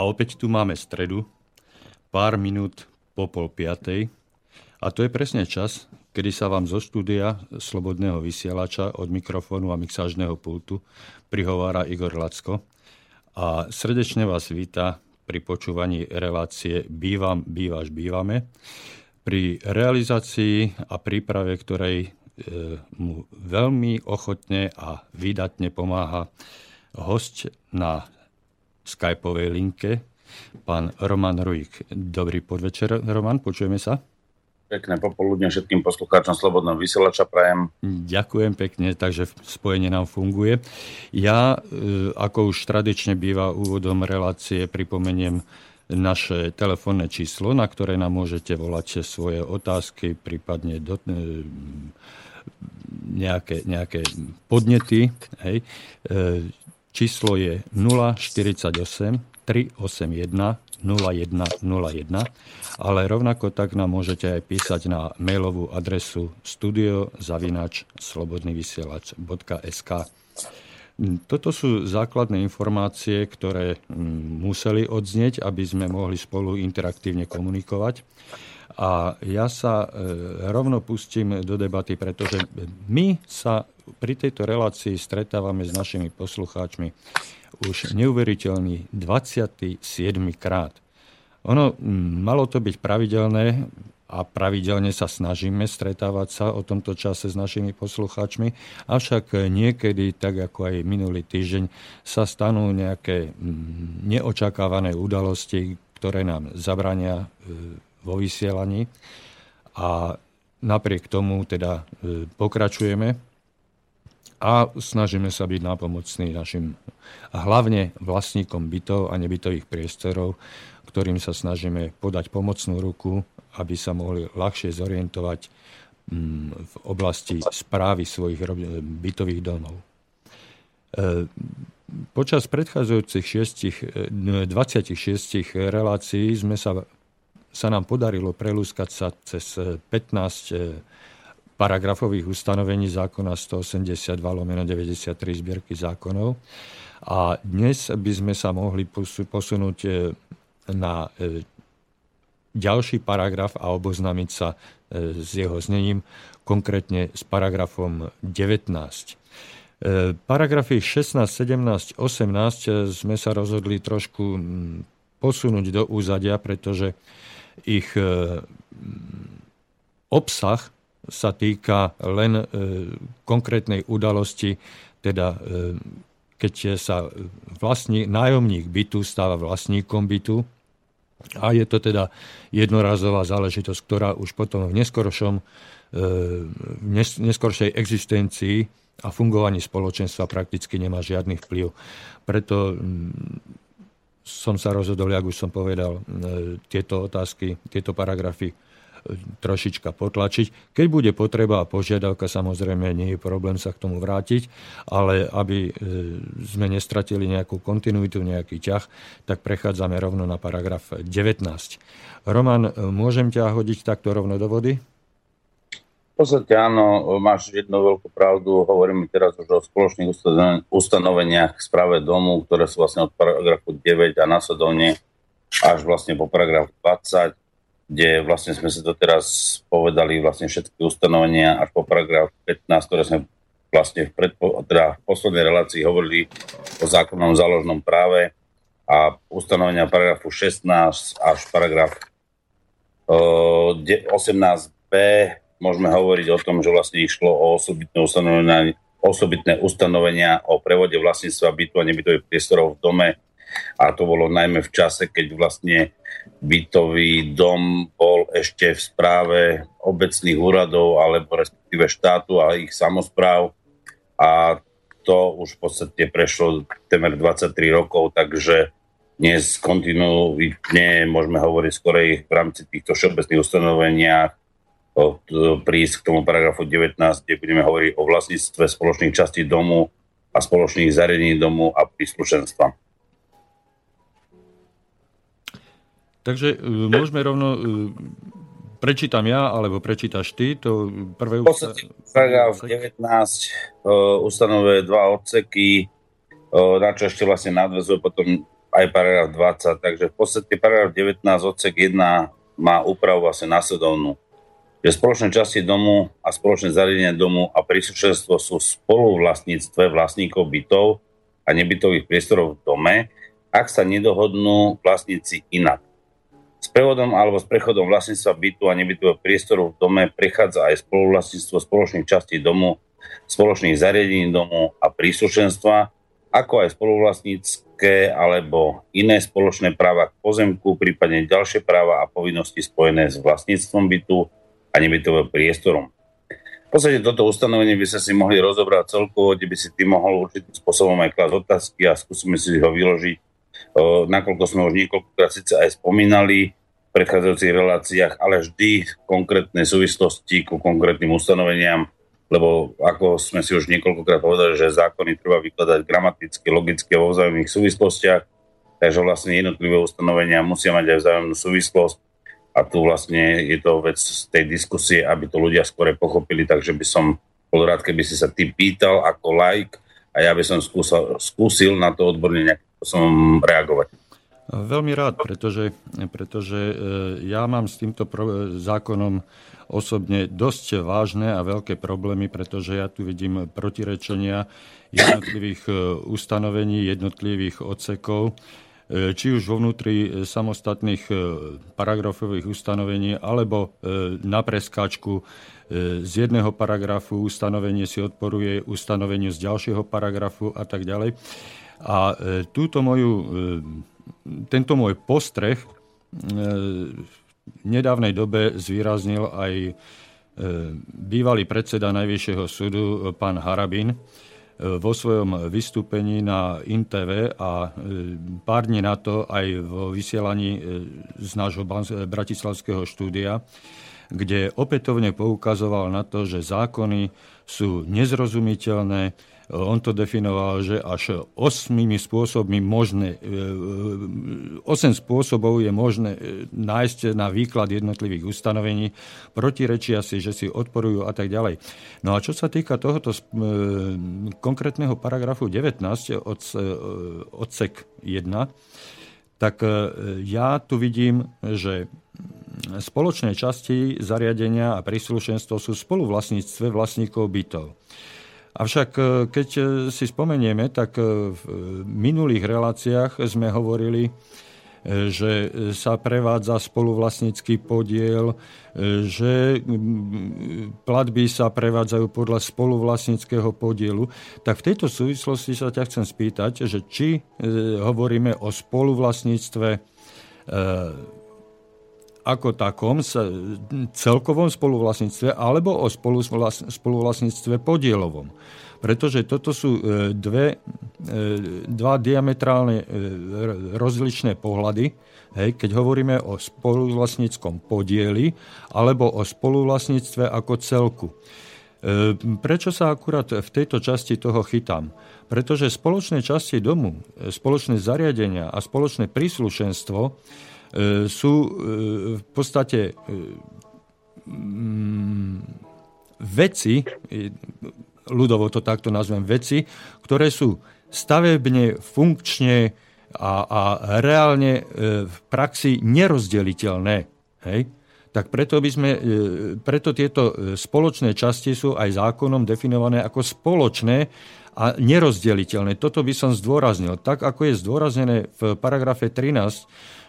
A opäť tu máme stredu, pár minút po pol piatej. A to je presne čas, kedy sa vám zo štúdia Slobodného vysielača od mikrofónu a mixážneho pultu prihovára Igor Lacko. A srdečne vás víta pri počúvaní relácie Bývam, bývaš, bývame. Pri realizácii a príprave, ktorej e, mu veľmi ochotne a výdatne pomáha host na skypovej linke, pán Roman Rujík. Dobrý podvečer, Roman, počujeme sa? Pekné popoludne všetkým poslucháčom Slobodného vysielača prajem. Ďakujem pekne, takže spojenie nám funguje. Ja, e, ako už tradične býva úvodom relácie, pripomeniem naše telefónne číslo, na ktoré nám môžete volať svoje otázky, prípadne do, e, nejaké, nejaké podnety. Hej. Číslo je 048 381 0101, ale rovnako tak nám môžete aj písať na mailovú adresu studiozavinač.slobodnyvysielač.sk Toto sú základné informácie, ktoré mm, museli odznieť, aby sme mohli spolu interaktívne komunikovať. A ja sa e, rovno pustím do debaty, pretože my sa pri tejto relácii stretávame s našimi poslucháčmi už neuveriteľný 27. krát. Ono malo to byť pravidelné a pravidelne sa snažíme stretávať sa o tomto čase s našimi poslucháčmi, avšak niekedy, tak ako aj minulý týždeň, sa stanú nejaké neočakávané udalosti, ktoré nám zabrania e, vo vysielaní a napriek tomu teda e, pokračujeme a snažíme sa byť nápomocní našim hlavne vlastníkom bytov a nebytových priestorov, ktorým sa snažíme podať pomocnú ruku, aby sa mohli ľahšie zorientovať mm, v oblasti správy svojich bytových domov. E, počas predchádzajúcich 26 relácií sme sa sa nám podarilo prelúskať sa cez 15 e, e, paragrafových ustanovení zákona 182 lomeno 93 zbierky zákonov. A dnes by sme sa mohli posunúť e, na ďalší paragraf a oboznámiť sa s jeho znením, konkrétne s paragrafom 19. Paragrafy 16, 17, 18 sme sa rozhodli trošku posunúť do úzadia, pretože ich e, obsah sa týka len e, konkrétnej udalosti, teda e, keď sa vlastní, nájomník bytu stáva vlastníkom bytu a je to teda jednorazová záležitosť, ktorá už potom v neskoršom, v neskoršej existencii a fungovaní spoločenstva prakticky nemá žiadny vplyv. Preto som sa rozhodol, ako už som povedal, e, tieto otázky, tieto paragrafy e, trošička potlačiť. Keď bude potreba a požiadavka, samozrejme nie je problém sa k tomu vrátiť, ale aby e, sme nestratili nejakú kontinuitu, nejaký ťah, tak prechádzame rovno na paragraf 19. Roman, môžem ťa hodiť takto rovno do vody? podstate áno, máš jednu veľkú pravdu. Hovoríme teraz už o spoločných ustanoveniach k správe domu, ktoré sú vlastne od paragrafu 9 a následovne až vlastne po paragraf 20, kde vlastne sme si to teraz povedali vlastne všetky ustanovenia až po paragraf 15, ktoré sme vlastne v, predpo, teda v poslednej relácii hovorili o zákonnom záložnom práve a ustanovenia paragrafu 16 až paragraf uh, 18b môžeme hovoriť o tom, že vlastne išlo o osobitné ustanovenia, osobitné ustanovenia o prevode vlastníctva bytu a nebytových priestorov v dome. A to bolo najmä v čase, keď vlastne bytový dom bol ešte v správe obecných úradov alebo respektíve štátu a ich samozpráv. A to už v podstate prešlo temer 23 rokov, takže dnes kontinuálne môžeme hovoriť skorej v rámci týchto všeobecných ustanoveniach prísť k tomu paragrafu 19, kde budeme hovoriť o vlastníctve spoločných častí domu a spoločných zariadení domu a príslušenstva. Takže e, môžeme rovno, e, prečítam ja, alebo prečítaš ty, to prvé... Paragraf 19 ustanovuje dva odseky, na čo ešte vlastne nadvezuje potom aj paragraf 20, takže v podstate paragraf 19 odsek 1 má úpravu vlastne následovnú že spoločné časti domu a spoločné zariadenie domu a príslušenstvo sú spolu vlastníctve vlastníkov bytov a nebytových priestorov v dome, ak sa nedohodnú vlastníci inak. S prevodom alebo s prechodom vlastníctva bytu a nebytového priestoru v dome prechádza aj spoluvlastníctvo spoločných častí domu, spoločných zariadení domu a príslušenstva, ako aj spoluvlastnícke alebo iné spoločné práva k pozemku, prípadne ďalšie práva a povinnosti spojené s vlastníctvom bytu a nebytového priestorom. V podstate toto ustanovenie by sa si mohli rozobrať celkovo, kde by si ty mohol určitým spôsobom aj klásť otázky a skúsime si ho vyložiť nakoľko sme už niekoľkokrát síce aj spomínali v predchádzajúcich reláciách, ale vždy v konkrétnej súvislosti ku konkrétnym ustanoveniam, lebo ako sme si už niekoľkokrát povedali, že zákony treba vykladať gramaticky, logicky vo vzájomných súvislostiach, takže vlastne jednotlivé ustanovenia musia mať aj vzájomnú súvislosť a tu vlastne je to vec z tej diskusie, aby to ľudia skore pochopili, takže by som bol rád, keby si sa ty pýtal ako like a ja by som skúsil, skúsil na to odborne nejakým som reagovať. Veľmi rád, pretože, pretože e, ja mám s týmto pro, zákonom osobne dosť vážne a veľké problémy, pretože ja tu vidím protirečenia jednotlivých e, ustanovení, jednotlivých odsekov, e, či už vo vnútri samostatných paragrafových ustanovení, alebo na preskáčku z jedného paragrafu ustanovenie si odporuje ustanoveniu z ďalšieho paragrafu a tak ďalej. A e, túto moju, e, tento môj postreh e, v nedávnej dobe zvýraznil aj bývalý predseda Najvyššieho súdu, pán Harabin, vo svojom vystúpení na INTV a pár dní na to aj vo vysielaní z nášho bratislavského štúdia, kde opätovne poukazoval na to, že zákony sú nezrozumiteľné, on to definoval, že až osmými spôsobmi možné, 8 e, spôsobov je možné e, nájsť na výklad jednotlivých ustanovení, protirečia si, že si odporujú a tak ďalej. No a čo sa týka tohoto e, konkrétneho paragrafu 19 od, odsek 1, tak ja tu vidím, že spoločné časti zariadenia a príslušenstvo sú spoluvlastníctve vlastníkov bytov. Avšak e, keď e, si spomenieme, tak e, v minulých reláciách sme hovorili, že sa prevádza spoluvlastnícky podiel, že platby sa prevádzajú podľa spoluvlastníckého podielu. Tak v tejto súvislosti sa ťa chcem spýtať, že či hovoríme o spoluvlastníctve ako takom, celkovom spoluvlastníctve alebo o spoluvlastníctve podielovom. Pretože toto sú e, dve, e, dva diametrálne e, rozličné pohľady, hej, keď hovoríme o spoluvlastníckom podieli alebo o spoluvlastníctve ako celku. Prečo sa akurát v tejto časti toho chytám? Pretože spoločné časti domu, spoločné zariadenia a spoločné príslušenstvo E, sú e, v podstate e, mm, veci, ľudovo to takto nazvem, veci, ktoré sú stavebne, funkčne a, a reálne v praxi nerozdeliteľné. Hej? Tak preto, by sme, preto tieto spoločné časti sú aj zákonom definované ako spoločné a nerozdeliteľné. Toto by som zdôraznil. Tak, ako je zdôraznené v paragrafe 13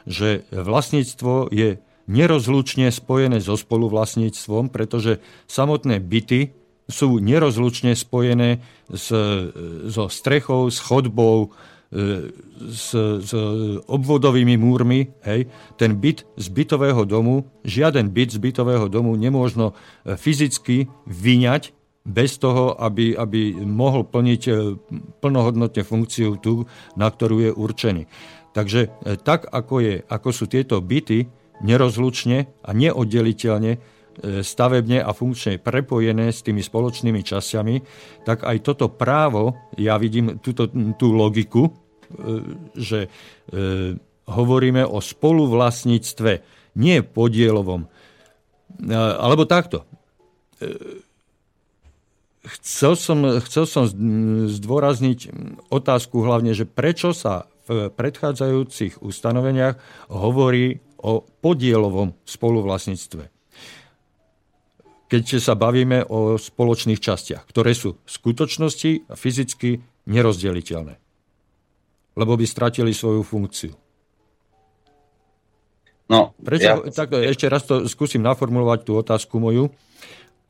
že vlastníctvo je nerozlučne spojené so spoluvlastníctvom, pretože samotné byty sú nerozlučne spojené s, so strechou, s chodbou, e, s, s obvodovými múrmi. Hej. Ten byt z bytového domu, žiaden byt z bytového domu nemôžno e, fyzicky vyňať bez toho, aby, aby mohol plniť e, plnohodnotne funkciu tú, na ktorú je určený. Takže e, tak, ako, je, ako sú tieto byty nerozlučne a neoddeliteľne e, stavebne a funkčne prepojené s tými spoločnými časťami, tak aj toto právo, ja vidím túto, tú logiku, že hovoríme o spoluvlastníctve, nie podielovom. Alebo takto chcel som, chcel som zdôrazniť otázku hlavne, že prečo sa v predchádzajúcich ustanoveniach hovorí o podielovom spoluvlastníctve. Keď sa bavíme o spoločných častiach, ktoré sú v skutočnosti fyzicky nerozdeliteľné. Lebo by stratili svoju funkciu. No, Prečo, ja... tak, ešte raz to skúsim naformulovať tú otázku moju.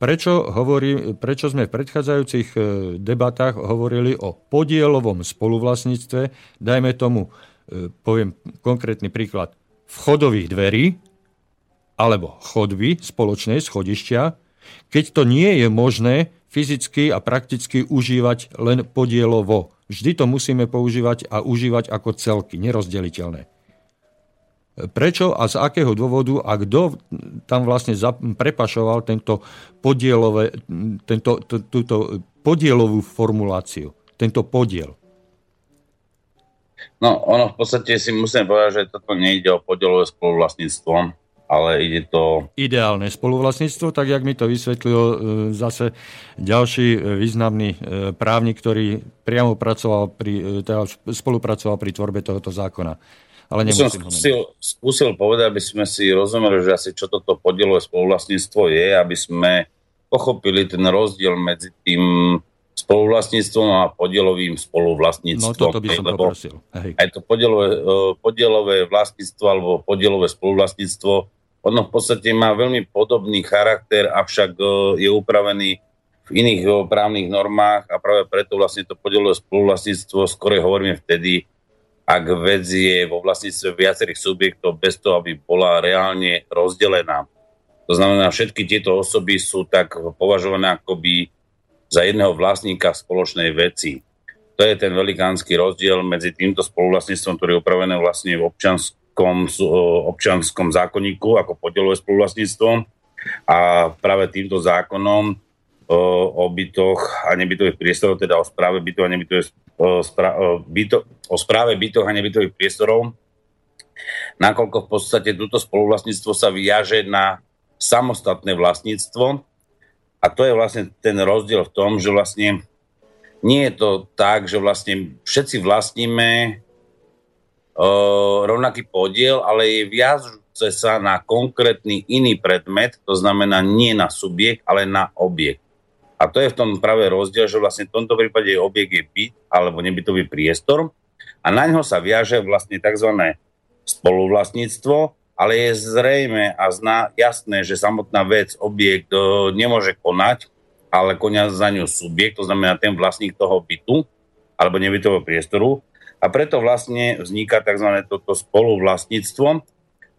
Prečo, hovorí, prečo sme v predchádzajúcich e, debatách hovorili o podielovom spoluvlastníctve, dajme tomu, e, poviem konkrétny príklad, vchodových dverí alebo chodby spoločnej schodišťa, keď to nie je možné fyzicky a prakticky užívať len podielovo. Vždy to musíme používať a užívať ako celky, nerozdeliteľné. Prečo a z akého dôvodu a kto tam vlastne prepašoval tento podielové, tento, túto podielovú formuláciu, tento podiel? No, ono v podstate si musím povedať, že toto nejde o podielové spoluvlastníctvo, ale ide to... Ideálne spoluvlastníctvo, tak jak mi to vysvetlil e, zase ďalší e, významný e, právnik, ktorý priamo pracoval pri, teda spolupracoval pri tvorbe tohoto zákona ale nemusím som skúsil, skúsil povedať, aby sme si rozumeli, že asi čo toto podielové spoluvlastníctvo je, aby sme pochopili ten rozdiel medzi tým spoluvlastníctvom a podielovým spoluvlastníctvom. No toto by som lebo poprosil. Hej. Aj to podielové, e, podielové vlastníctvo alebo podielové spoluvlastníctvo, ono v podstate má veľmi podobný charakter, avšak e, je upravený v iných e, právnych normách a práve preto vlastne to podielové spoluvlastníctvo skôr hovoríme vtedy, ak vec je vo vlastníctve viacerých subjektov bez toho, aby bola reálne rozdelená. To znamená, všetky tieto osoby sú tak považované akoby za jedného vlastníka spoločnej veci. To je ten velikánsky rozdiel medzi týmto spoluvlastníctvom, ktoré je upravené vlastne v občanskom, občanskom zákonníku ako podielové spoluvlastníctvo a práve týmto zákonom o bytoch a nebytových priestoroch, teda o správe bytov a nebytových byto- o správe bytov a nebytových priestorov, nakoľko v podstate túto spoluvlastníctvo sa viaže na samostatné vlastníctvo a to je vlastne ten rozdiel v tom, že vlastne nie je to tak, že vlastne všetci vlastníme o, rovnaký podiel, ale je viažúce sa na konkrétny iný predmet, to znamená nie na subjekt, ale na objekt. A to je v tom práve rozdiel, že vlastne v tomto prípade objekt je byt alebo nebytový priestor a na ňo sa viaže vlastne tzv. spoluvlastníctvo, ale je zrejme a zná, jasné, že samotná vec, objekt e, nemôže konať, ale konia za ňu subjekt, to znamená ten vlastník toho bytu alebo nebytového priestoru. A preto vlastne vzniká tzv. toto spoluvlastníctvo,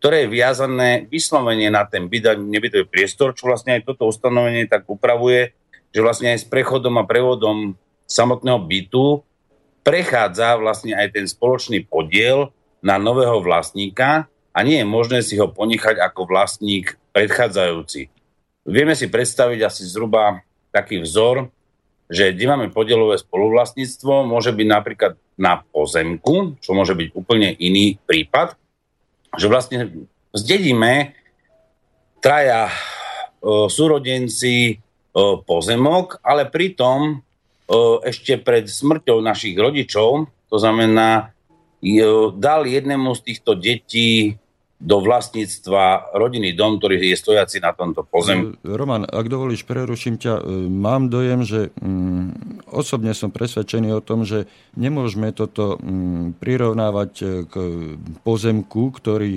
ktoré je viazané vyslovene na ten byt a nebytový priestor, čo vlastne aj toto ustanovenie tak upravuje, že vlastne aj s prechodom a prevodom samotného bytu prechádza vlastne aj ten spoločný podiel na nového vlastníka a nie je možné si ho ponechať ako vlastník predchádzajúci. Vieme si predstaviť asi zhruba taký vzor, že kde máme podielové spoluvlastníctvo, môže byť napríklad na pozemku, čo môže byť úplne iný prípad, že vlastne zdedíme traja e, súrodenci pozemok, ale pritom ešte pred smrťou našich rodičov, to znamená, dal jednému z týchto detí do vlastníctva rodinný dom, ktorý je stojaci na tomto pozemku. E, Roman, ak dovolíš, preruším ťa. E, mám dojem, že mm, osobne som presvedčený o tom, že nemôžeme toto mm, prirovnávať e, k pozemku, ktorý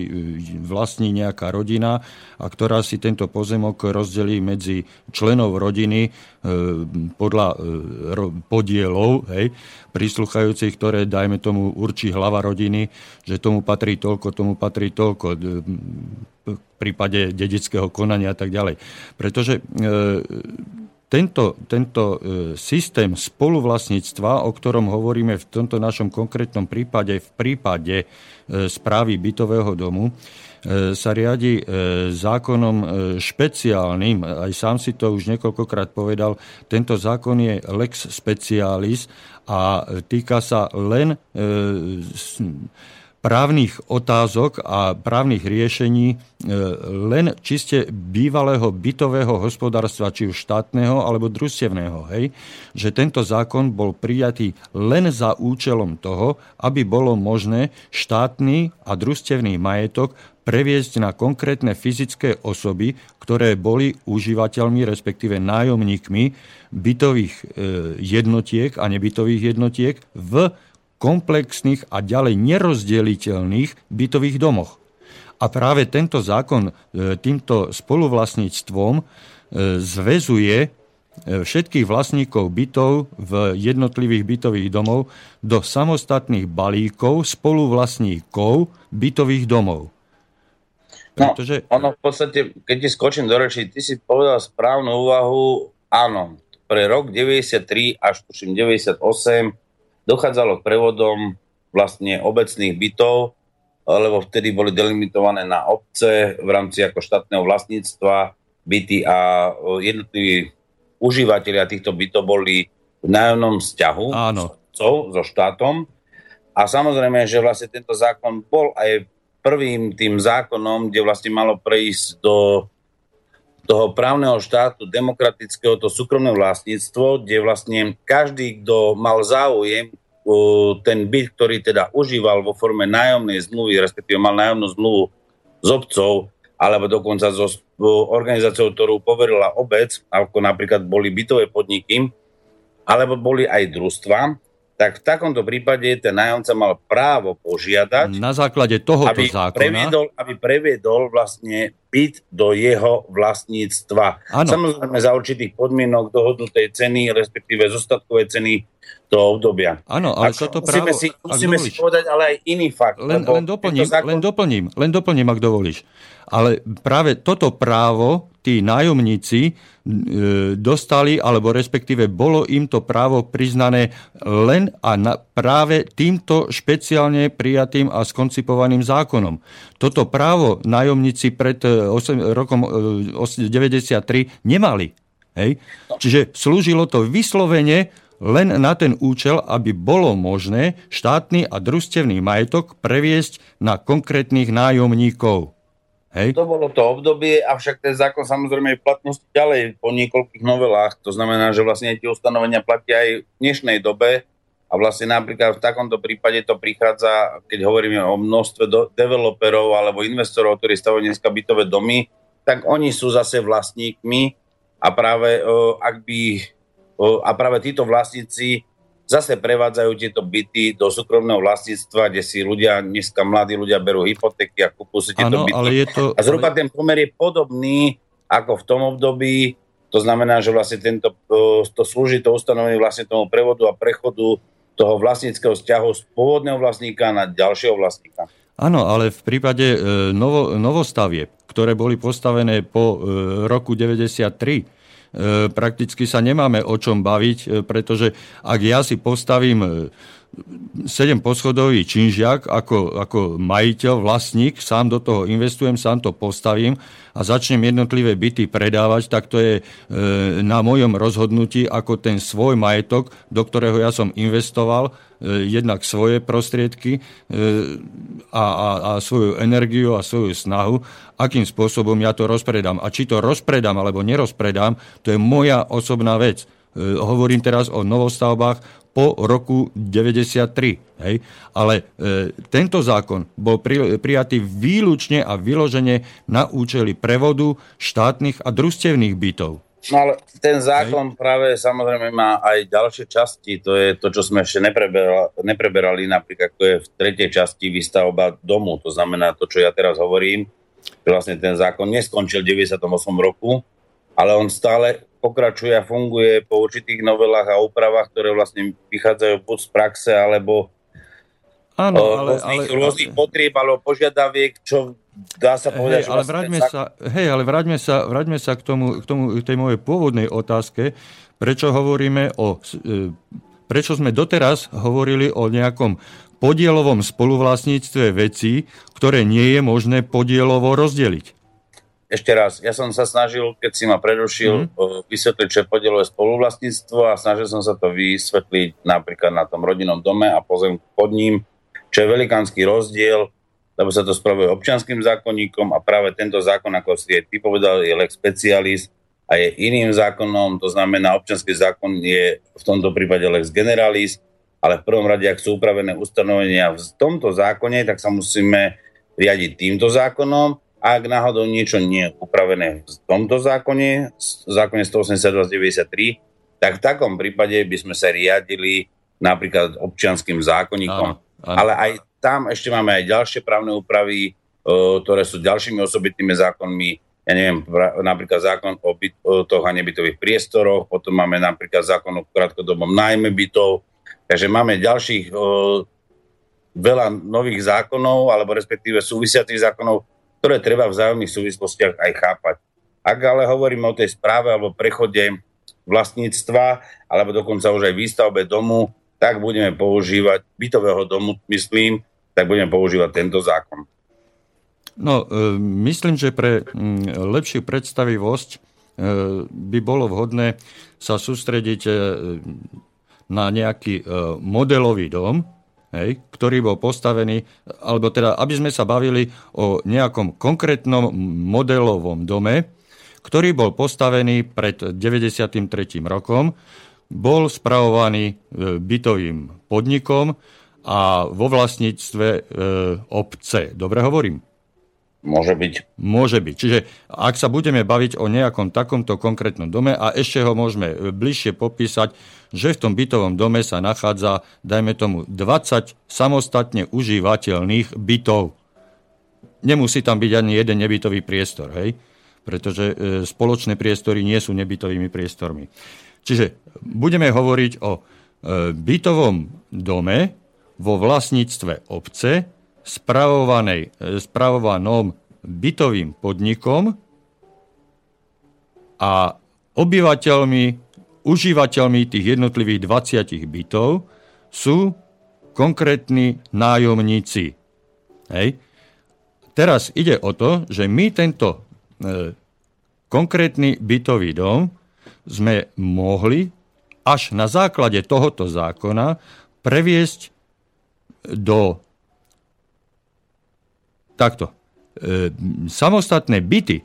vlastní nejaká rodina a ktorá si tento pozemok rozdelí medzi členov rodiny podľa podielov, hej, prísluchajúcich, ktoré, dajme tomu, určí hlava rodiny, že tomu patrí toľko, tomu patrí toľko v prípade dedického konania a tak ďalej. Pretože e, tento, tento e, systém spoluvlastníctva, o ktorom hovoríme v tomto našom konkrétnom prípade, v prípade e, správy bytového domu, sa riadi zákonom špeciálnym. Aj sám si to už niekoľkokrát povedal. Tento zákon je lex specialis a týka sa len právnych otázok a právnych riešení e, len čiste bývalého bytového hospodárstva, či už štátneho alebo družstevného. Hej? Že tento zákon bol prijatý len za účelom toho, aby bolo možné štátny a družstevný majetok previesť na konkrétne fyzické osoby, ktoré boli užívateľmi, respektíve nájomníkmi bytových e, jednotiek a nebytových jednotiek v komplexných a ďalej nerozdeliteľných bytových domoch. A práve tento zákon e, týmto spoluvlastníctvom e, zväzuje e, všetkých vlastníkov bytov v jednotlivých bytových domov do samostatných balíkov spoluvlastníkov bytových domov. No, Pretože... ono v podstate, keď ti skočím do reči, ty si povedal správnu úvahu, áno, pre rok 93 až tuším 98 dochádzalo k prevodom vlastne obecných bytov, lebo vtedy boli delimitované na obce v rámci ako štátneho vlastníctva byty a jednotliví užívateľia týchto bytov boli v nájomnom vzťahu Áno. so, so štátom. A samozrejme, že vlastne tento zákon bol aj prvým tým zákonom, kde vlastne malo prejsť do toho právneho štátu demokratického, to súkromné vlastníctvo, kde vlastne každý, kto mal záujem, ten byt, ktorý teda užíval vo forme nájomnej zmluvy, respektíve mal nájomnú zmluvu s obcov, alebo dokonca so organizáciou, ktorú poverila obec, ako napríklad boli bytové podniky, alebo boli aj družstva, tak v takomto prípade ten nájomca mal právo požiadať na základe tohoto aby zákona, previedol, aby previedol vlastne byt do jeho vlastníctva. Ano. Samozrejme za určitých podmienok dohodnutej ceny, respektíve zostatkovej ceny toho obdobia. Áno, ale toto právo... Musíme si, musíme si povedať ale aj iný fakt. Len, len, doplním, zákon... len doplním, len doplním, ak dovolíš. Ale práve toto právo tí nájomníci e, dostali, alebo respektíve bolo im to právo priznané len a na, práve týmto špeciálne prijatým a skoncipovaným zákonom. Toto právo nájomníci pred 8, e, rokom 93 e, nemali. Hej? Čiže slúžilo to vyslovene len na ten účel, aby bolo možné štátny a družstevný majetok previesť na konkrétnych nájomníkov. Hej. To bolo to obdobie, avšak ten zákon samozrejme je v platnosti ďalej po niekoľkých novelách. To znamená, že vlastne tie ustanovenia platia aj v dnešnej dobe a vlastne napríklad v takomto prípade to prichádza, keď hovoríme o množstve developerov alebo investorov, ktorí stavajú dneska bytové domy, tak oni sú zase vlastníkmi a práve, ak by, a práve títo vlastníci zase prevádzajú tieto byty do súkromného vlastníctva, kde si ľudia, dneska mladí ľudia berú hypotéky a kúpujú si tieto ano, byty. Ale je to, a zhruba ale... ten pomer je podobný ako v tom období. To znamená, že vlastne tento, to slúži to ustanovenie vlastne tomu prevodu a prechodu toho vlastníckého vzťahu z pôvodného vlastníka na ďalšieho vlastníka. Áno, ale v prípade e, novo, novostavieb, ktoré boli postavené po e, roku 93, E, prakticky sa nemáme o čom baviť, e, pretože ak ja si postavím 7 e, poschodový činžiak ako, ako majiteľ, vlastník, sám do toho investujem, sám to postavím a začnem jednotlivé byty predávať, tak to je e, na mojom rozhodnutí, ako ten svoj majetok, do ktorého ja som investoval, e, jednak svoje prostriedky e, a, a, a svoju energiu a svoju snahu, akým spôsobom ja to rozpredám. A či to rozpredám alebo nerozpredám, to je moja osobná vec. E, hovorím teraz o novostavbách po roku 93. Hej? Ale e, tento zákon bol pri, prijatý výlučne a vyložene na účely prevodu štátnych a družstevných bytov. No ale ten zákon Hej. práve samozrejme má aj ďalšie časti. To je to, čo sme ešte nepreberali, nepreberali napríklad ako je v tretej časti výstavba domu. To znamená to, čo ja teraz hovorím, že vlastne ten zákon neskončil v 98 roku, ale on stále pokračuje a funguje po určitých novelách a úpravách, ktoré vlastne vychádzajú buď z praxe, alebo Áno, ale, rôznych, ale, rôznych ale, potrieb alebo požiadaviek, čo dá sa povedať, hej, ale vlastne vráťme sa, hej, ale vráťme sa, vráťme sa k, tomu, k, tomu, k tej mojej pôvodnej otázke, prečo hovoríme o... E, prečo sme doteraz hovorili o nejakom podielovom spoluvlastníctve vecí, ktoré nie je možné podielovo rozdeliť ešte raz, ja som sa snažil, keď si ma prerušil, mm. vysvetliť, čo je podielové spoluvlastníctvo a snažil som sa to vysvetliť napríklad na tom rodinnom dome a pozem pod ním, čo je velikánsky rozdiel, lebo sa to spravuje občianským zákonníkom a práve tento zákon, ako si je ty povedal, je lex specialis a je iným zákonom, to znamená občianský zákon je v tomto prípade lex generalis, ale v prvom rade, ak sú upravené ustanovenia v tomto zákone, tak sa musíme riadiť týmto zákonom ak náhodou niečo nie je upravené v tomto zákone, zákone 182-93, tak v takom prípade by sme sa riadili napríklad občianským zákonníkom. Áno, áno. Ale aj tam ešte máme aj ďalšie právne úpravy, ktoré sú ďalšími osobitnými zákonmi. Ja neviem, napríklad zákon o bytoch a nebytových priestoroch, potom máme napríklad zákon o krátkodobom nájme bytov. Takže máme ďalších veľa nových zákonov, alebo respektíve súvisiacich zákonov, ktoré treba v vzájomných súvislostiach aj chápať. Ak ale hovoríme o tej správe alebo prechode vlastníctva, alebo dokonca už aj výstavbe domu, tak budeme používať, bytového domu myslím, tak budeme používať tento zákon. No, e, myslím, že pre lepšiu predstavivosť e, by bolo vhodné sa sústrediť e, na nejaký modelový dom, hej, ktorý bol postavený, alebo teda, aby sme sa bavili o nejakom konkrétnom modelovom dome, ktorý bol postavený pred 93. rokom, bol spravovaný e, bytovým podnikom a vo vlastníctve e, obce. Dobre hovorím? Môže byť. Môže byť. Čiže ak sa budeme baviť o nejakom takomto konkrétnom dome a ešte ho môžeme bližšie popísať, že v tom bytovom dome sa nachádza, dajme tomu, 20 samostatne užívateľných bytov. Nemusí tam byť ani jeden nebytový priestor, hej? pretože e, spoločné priestory nie sú nebytovými priestormi. Čiže budeme hovoriť o e, bytovom dome vo vlastníctve obce, spravovanej, e, spravovanom bytovým podnikom a obyvateľmi, užívateľmi tých jednotlivých 20 bytov sú konkrétni nájomníci. Hej. Teraz ide o to, že my tento e, konkrétny bytový dom sme mohli až na základe tohoto zákona previesť do Takto. E, samostatné byty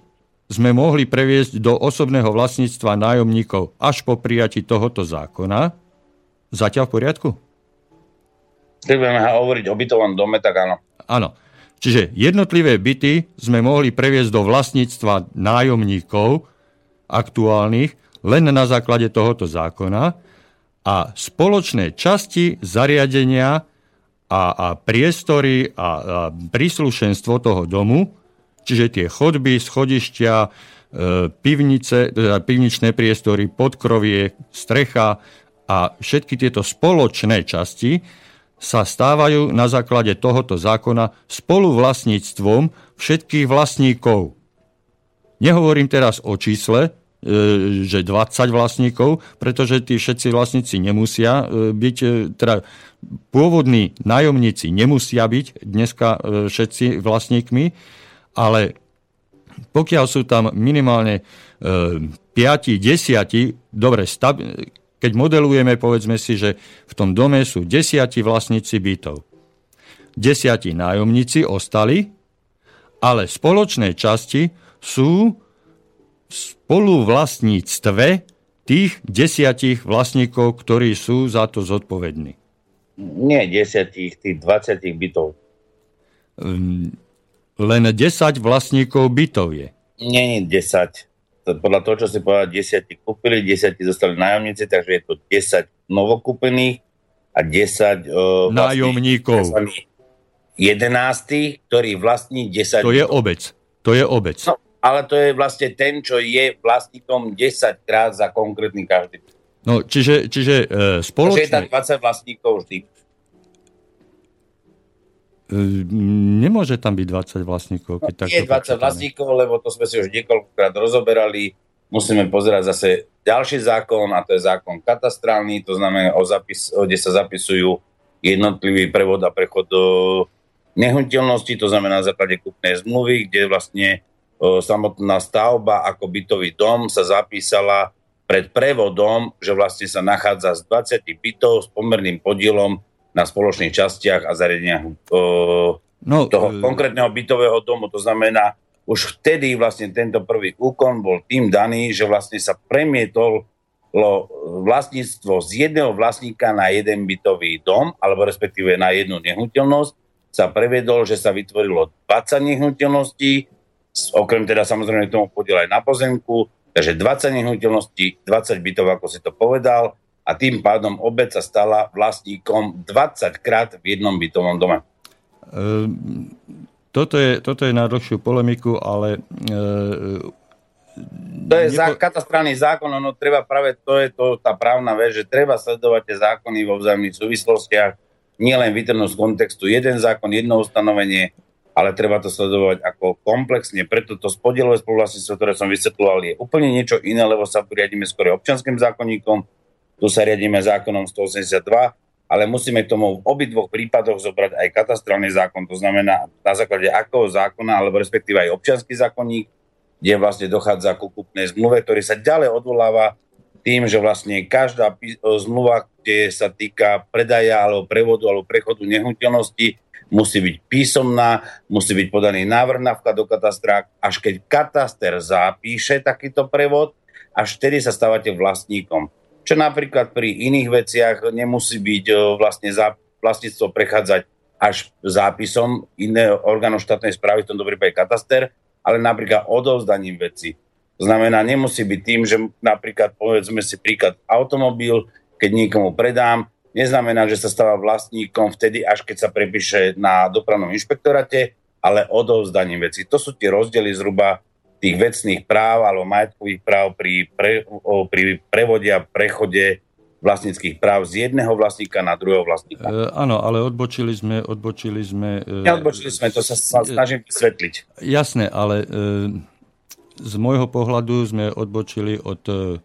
sme mohli previesť do osobného vlastníctva nájomníkov až po prijati tohoto zákona. Zatiaľ v poriadku? Keď budeme hovoriť o bytovom dome, tak áno. Áno. Čiže jednotlivé byty sme mohli previesť do vlastníctva nájomníkov aktuálnych len na základe tohoto zákona a spoločné časti zariadenia a, a priestory a, a príslušenstvo toho domu, čiže tie chodby, schodišťa, e, pivnice, teda pivničné priestory, podkrovie, strecha a všetky tieto spoločné časti sa stávajú na základe tohoto zákona spoluvlastníctvom všetkých vlastníkov. Nehovorím teraz o čísle, E, že 20 vlastníkov, pretože tí všetci vlastníci nemusia e, byť, e, teda pôvodní nájomníci nemusia byť dneska všetci vlastníkmi, ale pokiaľ sú tam minimálne 5, 10, dobre, keď modelujeme, povedzme si, že v tom dome sú desiati vlastníci bytov. Desiati nájomníci ostali, ale spoločné časti sú spoluvlastníctve tých desiatich vlastníkov, ktorí sú za to zodpovední. Nie desiatich, tých 20 bytov. Hm, len 10 vlastníkov bytov je. Nie, nie 10. Podľa toho, čo si povedal, 10 kúpili, 10 zostali nájomníci, takže je to 10 novokúpených a 10 uh, nájomníkov. 11, ktorý vlastní 10 To je obec. To je obec. No, ale to je vlastne ten, čo je vlastníkom 10 krát za konkrétny každý. No, čiže, čiže e, spoločne... Takže je tam 20 vlastníkov vždy. E, nemôže tam byť 20 vlastníkov. Keď no, je 20 počítame. vlastníkov, lebo to sme si už niekoľkokrát rozoberali. Musíme pozerať zase ďalší zákon, a to je zákon katastrálny, to znamená, o zapis, kde sa zapisujú jednotlivý prevod a prechod do nehnuteľnosti, to znamená na základe kúpnej zmluvy, kde vlastne samotná stavba ako bytový dom sa zapísala pred prevodom, že vlastne sa nachádza z 20 bytov s pomerným podielom na spoločných častiach a zariadeniach no, toho uh... konkrétneho bytového domu. To znamená, už vtedy vlastne tento prvý úkon bol tým daný, že vlastne sa premietol vlastníctvo z jedného vlastníka na jeden bytový dom, alebo respektíve na jednu nehnuteľnosť, sa prevedol, že sa vytvorilo 20 nehnuteľností, okrem teda samozrejme tomu podiel aj na pozemku, takže 20 nehnuteľností, 20 bytov, ako si to povedal, a tým pádom obec sa stala vlastníkom 20 krát v jednom bytovom dome. Ehm, toto je, toto je na dlhšiu polemiku, ale e, to je zá, katastrálny zákon, ono treba práve, to je to, tá právna vec, že treba sledovať tie zákony vo vzájomných súvislostiach, nielen vytrhnúť z kontextu jeden zákon, jedno ustanovenie, ale treba to sledovať ako komplexne. Preto to spodielové spoluvlastníctvo, ktoré som vysvetloval, je úplne niečo iné, lebo sa riadíme skôr občanským zákonníkom, tu sa riadíme zákonom 182, ale musíme k tomu v obidvoch prípadoch zobrať aj katastrálny zákon, to znamená na základe akého zákona, alebo respektíve aj občianský zákonník, kde vlastne dochádza ku kúpnej zmluve, ktorý sa ďalej odvoláva tým, že vlastne každá zmluva, kde sa týka predaja alebo prevodu alebo prechodu nehnuteľnosti, musí byť písomná, musí byť podaný návrh na vklad do katastra, až keď kataster zapíše takýto prevod, až vtedy sa stávate vlastníkom. Čo napríklad pri iných veciach nemusí byť vlastne vlastníctvo prechádzať až zápisom iného orgánu štátnej správy, v tomto prípade kataster, ale napríklad odovzdaním veci. To znamená, nemusí byť tým, že napríklad, povedzme si príklad, automobil, keď niekomu predám, neznamená, že sa stáva vlastníkom vtedy, až keď sa prepíše na dopravnom inšpektorate, ale odovzdaním veci. To sú tie rozdiely zhruba tých vecných práv alebo majetkových práv pri, pre, o, pri prevode a prechode vlastníckých práv z jedného vlastníka na druhého vlastníka. E, áno, ale odbočili sme... Odbočili sme e, Neodbočili sme, to sa, sa snažím vysvetliť. Jasné, ale e, z môjho pohľadu sme odbočili od e,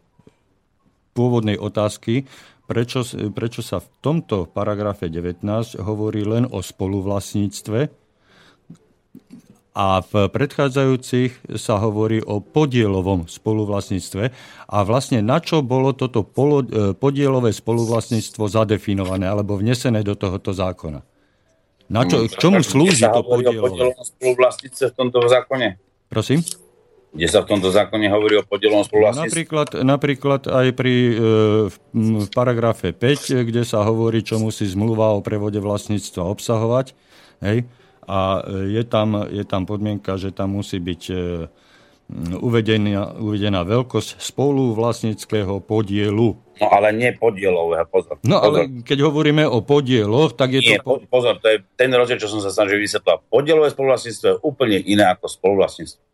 pôvodnej otázky, prečo, prečo sa v tomto paragrafe 19 hovorí len o spoluvlastníctve, a v predchádzajúcich sa hovorí o podielovom spoluvlastníctve a vlastne na čo bolo toto e, podielové spoluvlastníctvo zadefinované alebo vnesené do tohoto zákona? Na čo, k čomu slúži to podielové? spoluvlastníctve v tomto zákone? Prosím? Kde sa v tomto zákone hovorí o podielovom spoluvlastníctve? Napríklad, napríklad aj pri, e, v paragrafe 5, kde sa hovorí, čo musí zmluva o prevode vlastníctva obsahovať. Hej? a e, je tam, je tam podmienka, že tam musí byť e, uvedená, uvedená veľkosť spolu vlastníckého podielu. No ale nie podielového, pozor. No pozor. ale keď hovoríme o podieloch, tak je nie, to... pozor, to je ten rozdiel, čo som sa snažil vysvetľovať. Podielové spoluvlastníctvo je úplne iné ako spoluvlastníctvo.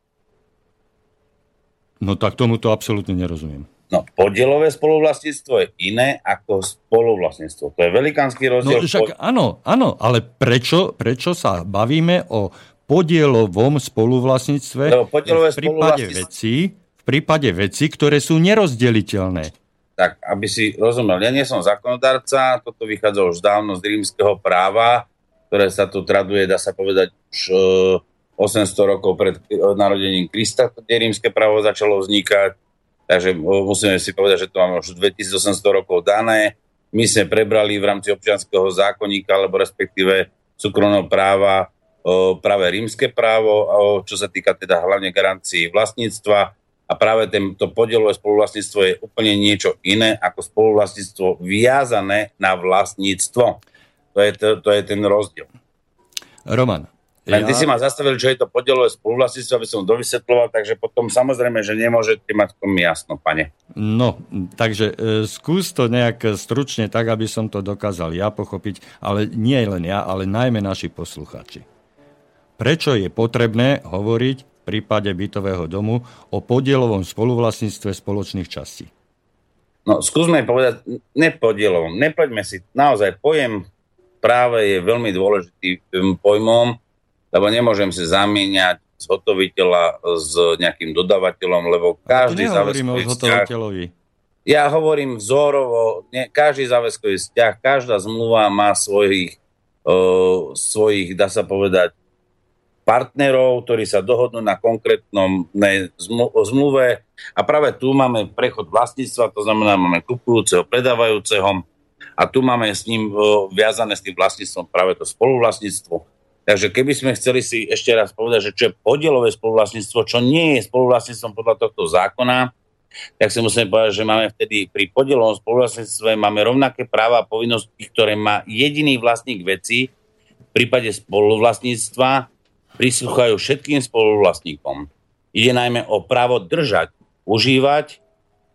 No tak tomu to absolútne nerozumiem. No, podielové spoluvlastníctvo je iné ako spoluvlastníctvo. To je velikánsky rozdiel. No však áno, áno, ale prečo, prečo sa bavíme o podielovom spoluvlastníctve v prípade veci, v prípade veci, ktoré sú nerozdeliteľné? Tak, aby si rozumel, ja nie som zákonodárca, toto vychádza už dávno z rímskeho práva, ktoré sa tu traduje, dá sa povedať, už 800 e, rokov pred narodením Krista, kde rímske právo začalo vznikať Takže musíme si povedať, že to máme už 2800 rokov dané. My sme prebrali v rámci občianského zákonníka, alebo respektíve súkromného práva práve rímske právo, čo sa týka teda hlavne garancií vlastníctva. A práve tento podielové spoluvlastníctvo je úplne niečo iné ako spoluvlastníctvo viazané na vlastníctvo. To je, to, to je ten rozdiel. Roman, len ty si ma zastavil, čo je to podielové spoluvlastníctvo, aby som dovysvetloval, takže potom samozrejme, že nemôžete mať tom jasno, pane. No, takže e, skús to nejak stručne tak, aby som to dokázal ja pochopiť, ale nie len ja, ale najmä naši posluchači. Prečo je potrebné hovoriť v prípade bytového domu o podielovom spoluvlastníctve spoločných častí? No, skúsme povedať nepodielovom. Nepoďme si, naozaj pojem práve je veľmi dôležitým pojmom, lebo nemôžem si zamieňať zhotoviteľa s nejakým dodavateľom, lebo každý záväzkový vzťah... Ja hovorím vzorovo, ne, každý záväzkový vzťah, každá zmluva má svojich, uh, svojich, dá sa povedať, partnerov, ktorí sa dohodnú na konkrétnom zmluve. A práve tu máme prechod vlastníctva, to znamená, máme kupujúceho, predávajúceho. a tu máme s ním viazané s tým vlastníctvom práve to spoluvlastníctvo. Takže keby sme chceli si ešte raz povedať, že čo je podielové spoluvlastníctvo, čo nie je spoluvlastníctvom podľa tohto zákona, tak si musíme povedať, že máme vtedy pri podielovom spoluvlastníctve máme rovnaké práva a povinnosti, ktoré má jediný vlastník veci. V prípade spoluvlastníctva prislúchajú všetkým spoluvlastníkom. Ide najmä o právo držať, užívať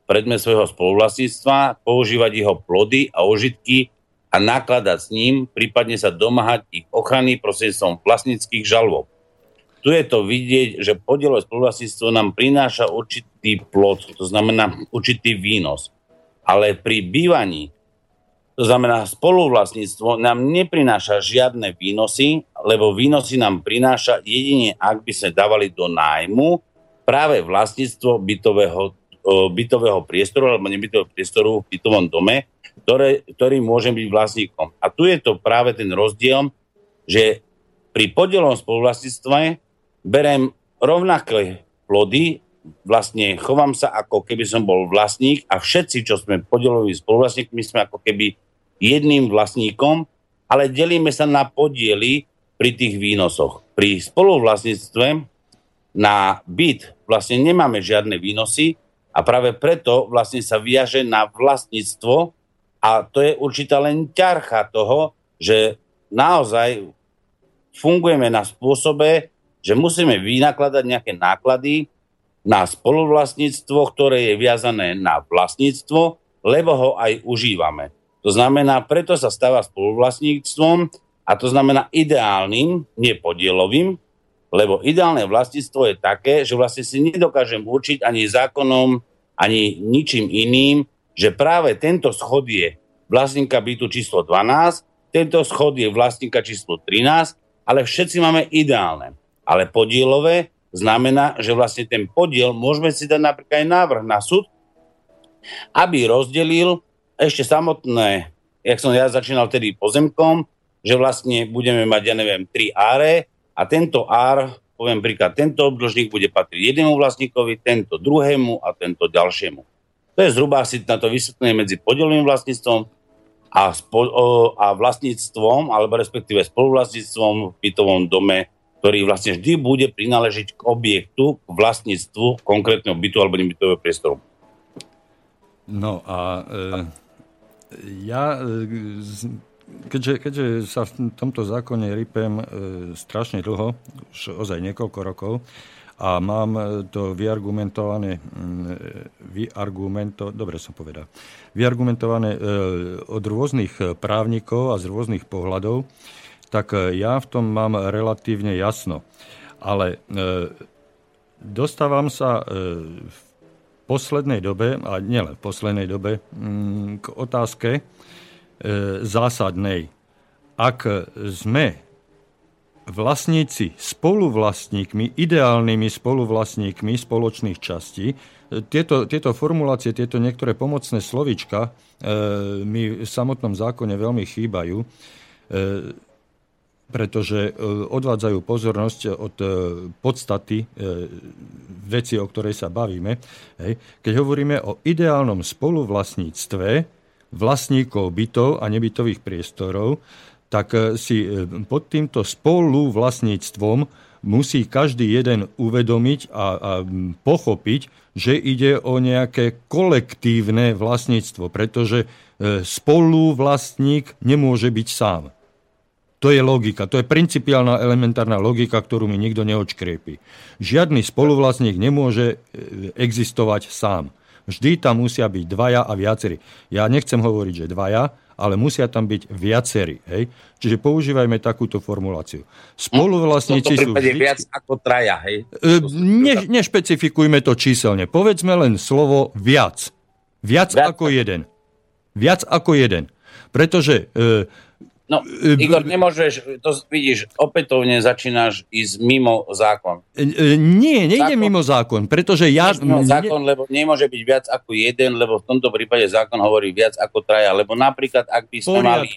predmet svojho spoluvlastníctva, používať jeho plody a užitky a nakladať s ním, prípadne sa domáhať ich ochrany prostredstvom vlastníckých žalob. Tu je to vidieť, že podielové spoluvlastníctvo nám prináša určitý plod, to znamená určitý výnos. Ale pri bývaní, to znamená spoluvlastníctvo, nám neprináša žiadne výnosy, lebo výnosy nám prináša jedine, ak by sme dávali do nájmu práve vlastníctvo bytového, bytového priestoru alebo nebytového priestoru v bytovom dome, ktoré, ktorý môže byť vlastníkom. A tu je to práve ten rozdiel, že pri podielom spoluvlastníctve berem rovnaké plody, vlastne chovám sa ako keby som bol vlastník a všetci, čo sme podieloví spoluvlastníkmi, sme ako keby jedným vlastníkom, ale delíme sa na podiely pri tých výnosoch. Pri spoluvlastníctve na byt vlastne nemáme žiadne výnosy a práve preto vlastne sa viaže na vlastníctvo a to je určitá len ťarcha toho, že naozaj fungujeme na spôsobe, že musíme vynakladať nejaké náklady na spoluvlastníctvo, ktoré je viazané na vlastníctvo, lebo ho aj užívame. To znamená, preto sa stáva spoluvlastníctvom a to znamená ideálnym, nepodielovým, lebo ideálne vlastníctvo je také, že vlastne si nedokážem určiť ani zákonom, ani ničím iným, že práve tento schod je vlastníka bytu číslo 12, tento schod je vlastníka číslo 13, ale všetci máme ideálne. Ale podielové znamená, že vlastne ten podiel môžeme si dať napríklad aj návrh na súd, aby rozdelil ešte samotné, jak som ja začínal tedy pozemkom, že vlastne budeme mať, ja neviem, 3 áre a tento ár, poviem príklad, tento obdlžník bude patriť jednému vlastníkovi, tento druhému a tento ďalšiemu. To je zhruba asi na to vysvetlenie medzi podielovým vlastníctvom a, spo, a vlastníctvom, alebo respektíve spoluvlastníctvom v bytovom dome, ktorý vlastne vždy bude prináležiť k objektu, k vlastníctvu konkrétneho bytu alebo nebytového priestoru. No a e, ja, e, keďže, keďže sa v tomto zákone rypem e, strašne dlho, už ozaj niekoľko rokov, a mám e, to vyargumentované, vyargumento, dobre som povedal, vyargumentované e, od rôznych právnikov a z rôznych pohľadov, tak e, ja v tom mám relatívne jasno. Ale dostávam sa v poslednej dobe, a nielen v poslednej dobe, k otázke zásadnej. Ak sme vlastníci spoluvlastníkmi, ideálnymi spoluvlastníkmi spoločných častí. Tieto, tieto formulácie, tieto niektoré pomocné slovička e, mi v samotnom zákone veľmi chýbajú, e, pretože e, odvádzajú pozornosť od e, podstaty e, veci, o ktorej sa bavíme. Hej. Keď hovoríme o ideálnom spoluvlastníctve vlastníkov bytov a nebytových priestorov, tak e, si e, pod týmto spolu vlastníctvom musí každý jeden uvedomiť a, a pochopiť, že ide o nejaké kolektívne vlastníctvo, pretože e, spoluvlastník nemôže byť sám. To je logika, to je principiálna elementárna logika, ktorú mi nikto neočkriepí. Žiadny spoluvlastník nemôže existovať sám. Vždy tam musia byť dvaja a viacerí. Ja nechcem hovoriť, že dvaja, ale musia tam byť viacerí. Hej? Čiže používajme takúto formuláciu. Spoluvlastníci sú... Vždy... viac ako traja, hej? E, ne, nešpecifikujme to číselne. Povedzme len slovo viac. Viac, viac ako jeden. Viac ako jeden. Pretože e, No, e, Igor, nemôžeš, to vidíš, opätovne začínaš ísť mimo zákon. E, nie, nejde zákon, mimo zákon, pretože ja... Mimo zákon, lebo nemôže byť viac ako jeden, lebo v tomto prípade zákon hovorí viac ako traja, lebo napríklad, ak by sme mali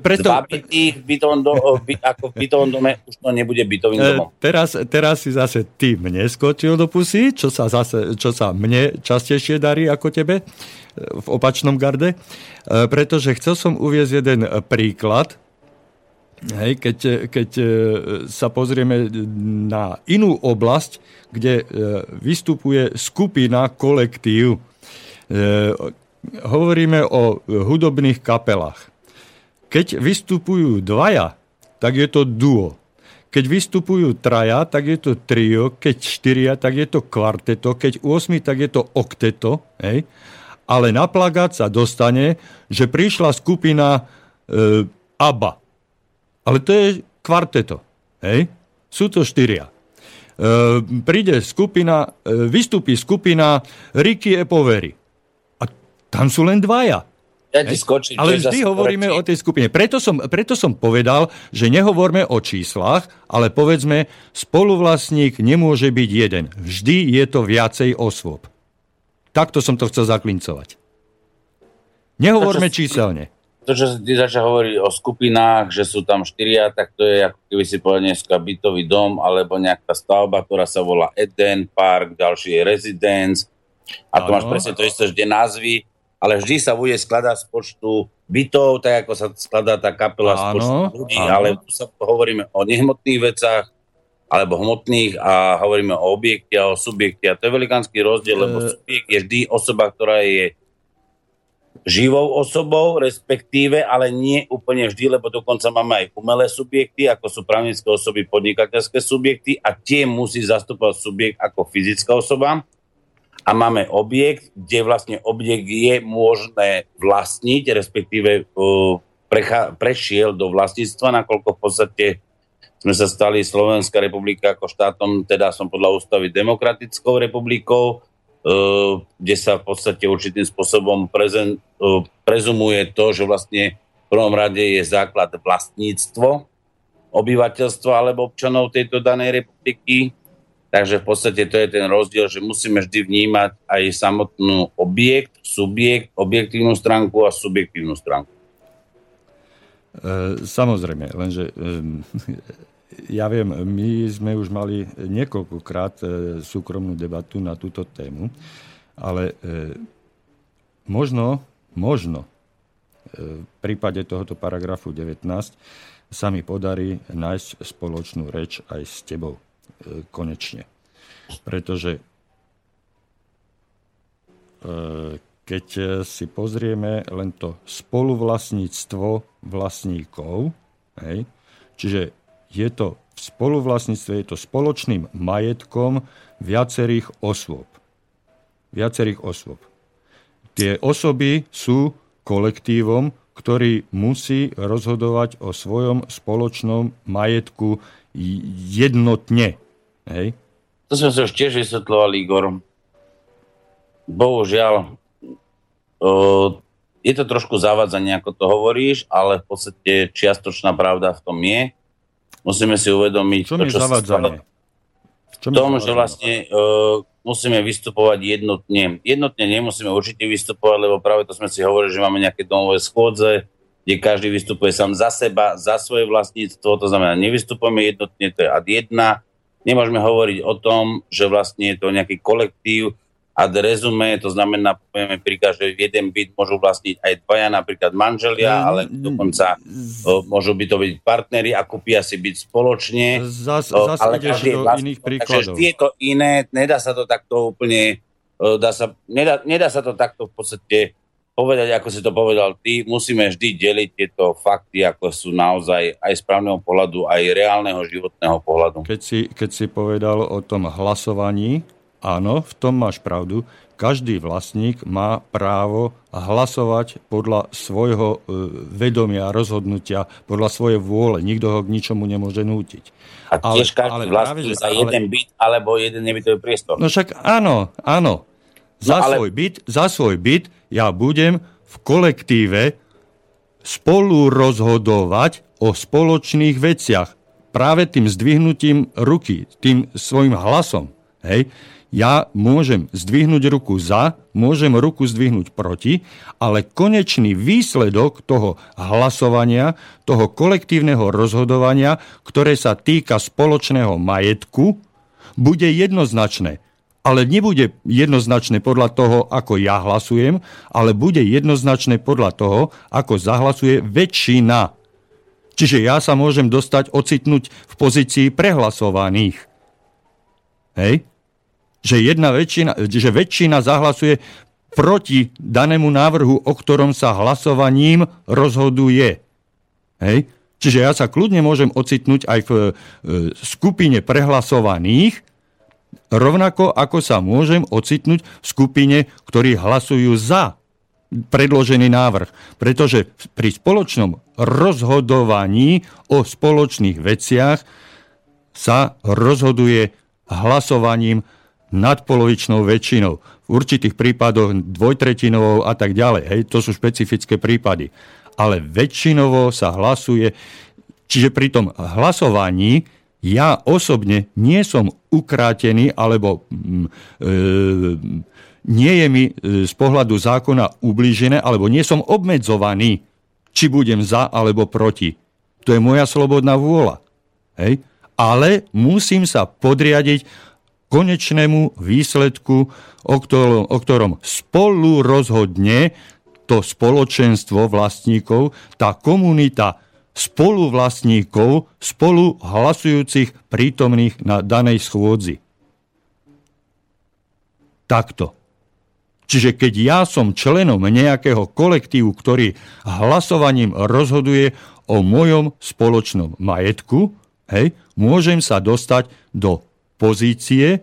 Preto... dva bytých bytovom do, by, ako v bytovom dome, už to nebude bytovým domom. Teraz, teraz si zase ty mne skočil do pusy, čo sa, zase, čo sa mne častejšie darí ako tebe v opačnom garde, pretože chcel som uviezť jeden príklad, Hej, keď, keď e, sa pozrieme na inú oblasť, kde e, vystupuje skupina, kolektív, e, hovoríme o hudobných kapelách. Keď vystupujú dvaja, tak je to duo. Keď vystupujú traja, tak je to trio, keď štyria, tak je to kvarteto, keď 8, tak je to okteto. Hej? Ale na plagát sa dostane, že prišla skupina e, ABBA ale to je kvarteto. Hej? Sú to štyria. E, príde skupina, e, vystúpi skupina Ricky e Povery. A tam sú len dvaja. Ja ti skočím, ale vždy hovoríme o tej skupine. Preto som, preto som povedal, že nehovorme o číslach, ale povedzme, spoluvlastník nemôže byť jeden. Vždy je to viacej osôb. Takto som to chcel zaklincovať. Nehovorme číselne to, čo ty začal hovoriť o skupinách, že sú tam štyria, tak to je ako keby si povedal dneska bytový dom alebo nejaká stavba, ktorá sa volá Eden Park, ďalší je Residence a to máš presne to isté vždy názvy, ale vždy sa bude skladať z počtu bytov, tak ako sa skladá tá kapela z počtu ľudí, ano. ale tu sa hovoríme o nehmotných vecach, alebo hmotných a hovoríme o objekte a o subjekte. A to je velikánsky rozdiel, lebo e- subjekt je vždy osoba, ktorá je živou osobou, respektíve, ale nie úplne vždy, lebo dokonca máme aj umelé subjekty, ako sú právnické osoby, podnikateľské subjekty a tie musí zastupovať subjekt ako fyzická osoba. A máme objekt, kde vlastne objekt je možné vlastniť, respektíve uh, prešiel do vlastníctva, nakoľko v podstate sme sa stali Slovenská republika ako štátom, teda som podľa ústavy demokratickou republikou, Eh, kde sa v podstate určitým spôsobom prezen, prezumuje to, že vlastne v prvom rade je základ vlastníctvo obyvateľstva alebo občanov tejto danej republiky. Takže v podstate to je ten rozdiel, že musíme vždy vnímať aj samotnú objekt, subjekt, objektívnu stránku a subjektívnu stránku. E, samozrejme, lenže e, ja viem, my sme už mali niekoľkokrát e, súkromnú debatu na túto tému, ale e, možno, možno e, v prípade tohoto paragrafu 19 sa mi podarí nájsť spoločnú reč aj s tebou konečne. Pretože keď si pozrieme len to spoluvlastníctvo vlastníkov, hej, čiže je to v spoluvlastníctve, je to spoločným majetkom viacerých osôb. Viacerých osôb. Tie osoby sú kolektívom, ktorý musí rozhodovať o svojom spoločnom majetku jednotne. Hej? To som sa už tiež vysvetloval, Igor. Bohužiaľ, je to trošku zavádzanie, ako to hovoríš, ale v podstate čiastočná pravda v tom je musíme si uvedomiť... Čo mi zavádzanie? V tom, že vlastne uh, musíme vystupovať jednotne. Jednotne nemusíme určite vystupovať, lebo práve to sme si hovorili, že máme nejaké domové schôdze, kde každý vystupuje sám za seba, za svoje vlastníctvo, to znamená, nevystupujeme jednotne, to je ad jedna. Nemôžeme hovoriť o tom, že vlastne je to nejaký kolektív, ad rezume, to znamená, povieme príklad, že jeden byt môžu vlastniť aj dvaja, napríklad manželia, ale dokonca o, môžu byť to byť partnery a kúpia si byť spoločne. Zas, zas ale ideš do vlastný, iných príkladov. Takže je to iné, nedá sa to takto úplne, dá sa, nedá, nedá sa to takto v podstate povedať, ako si to povedal ty, musíme vždy deliť tieto fakty, ako sú naozaj aj z právneho pohľadu, aj reálneho životného pohľadu. Keď si, keď si povedal o tom hlasovaní, Áno, v tom máš pravdu. Každý vlastník má právo hlasovať podľa svojho e, vedomia, rozhodnutia, podľa svojej vôle. Nikto ho k ničomu nemôže nútiť. A tiež každý ale vlastní práve, za ale... jeden byt alebo jeden nebytový priestor. No však áno, áno. Za, no, ale... svoj byt, za svoj byt ja budem v kolektíve spolu rozhodovať o spoločných veciach. Práve tým zdvihnutím ruky, tým svojim hlasom. Hej? Ja môžem zdvihnúť ruku za, môžem ruku zdvihnúť proti, ale konečný výsledok toho hlasovania, toho kolektívneho rozhodovania, ktoré sa týka spoločného majetku, bude jednoznačné. Ale nebude jednoznačné podľa toho, ako ja hlasujem, ale bude jednoznačné podľa toho, ako zahlasuje väčšina. Čiže ja sa môžem dostať, ocitnúť v pozícii prehlasovaných. Hej? Že, jedna väčšina, že väčšina zahlasuje proti danému návrhu, o ktorom sa hlasovaním rozhoduje. Hej? Čiže ja sa kľudne môžem ocitnúť aj v e, skupine prehlasovaných, rovnako ako sa môžem ocitnúť v skupine, ktorí hlasujú za predložený návrh. Pretože pri spoločnom rozhodovaní o spoločných veciach sa rozhoduje hlasovaním nadpolovičnou väčšinou, v určitých prípadoch dvojtretinovou a tak ďalej. Hej, to sú špecifické prípady. Ale väčšinovo sa hlasuje, čiže pri tom hlasovaní ja osobne nie som ukrátený, alebo mm, e, nie je mi e, z pohľadu zákona ublížené, alebo nie som obmedzovaný, či budem za alebo proti. To je moja slobodná vôľa. Hej? Ale musím sa podriadiť konečnému výsledku, o ktorom, o ktorom spolu rozhodne to spoločenstvo vlastníkov, tá komunita spoluvlastníkov, spolu hlasujúcich prítomných na danej schôdzi. Takto. Čiže keď ja som členom nejakého kolektívu, ktorý hlasovaním rozhoduje o mojom spoločnom majetku, hej, môžem sa dostať do pozície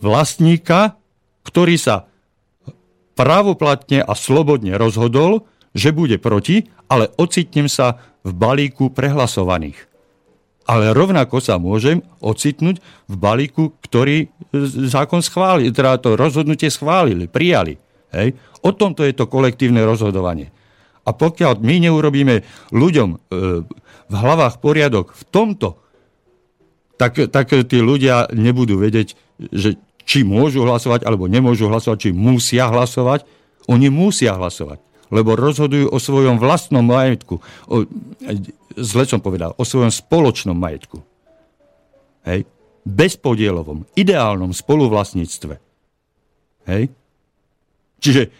vlastníka, ktorý sa právoplatne a slobodne rozhodol, že bude proti, ale ocitnem sa v balíku prehlasovaných. Ale rovnako sa môžem ocitnúť v balíku, ktorý zákon schválil, teda to rozhodnutie schválili, prijali. Hej? O tomto je to kolektívne rozhodovanie. A pokiaľ my neurobíme ľuďom e, v hlavách poriadok v tomto, tak, tak tí ľudia nebudú vedieť, že či môžu hlasovať alebo nemôžu hlasovať, či musia hlasovať. Oni musia hlasovať, lebo rozhodujú o svojom vlastnom majetku. O, zle som povedal, o svojom spoločnom majetku. Hej? Bezpodielovom, ideálnom spoluvlastníctve. Hej? Čiže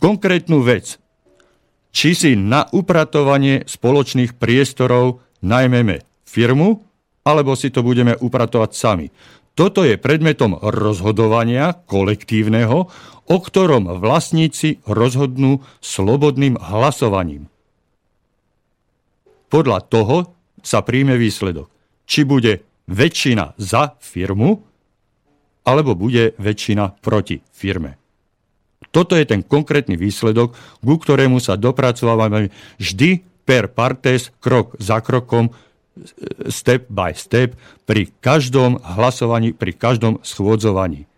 konkrétnu vec, či si na upratovanie spoločných priestorov najmeme firmu, alebo si to budeme upratovať sami. Toto je predmetom rozhodovania kolektívneho, o ktorom vlastníci rozhodnú slobodným hlasovaním. Podľa toho sa príjme výsledok. Či bude väčšina za firmu, alebo bude väčšina proti firme. Toto je ten konkrétny výsledok, ku ktorému sa dopracovávame vždy per partes, krok za krokom, step by step pri každom hlasovaní, pri každom schôdzovaní.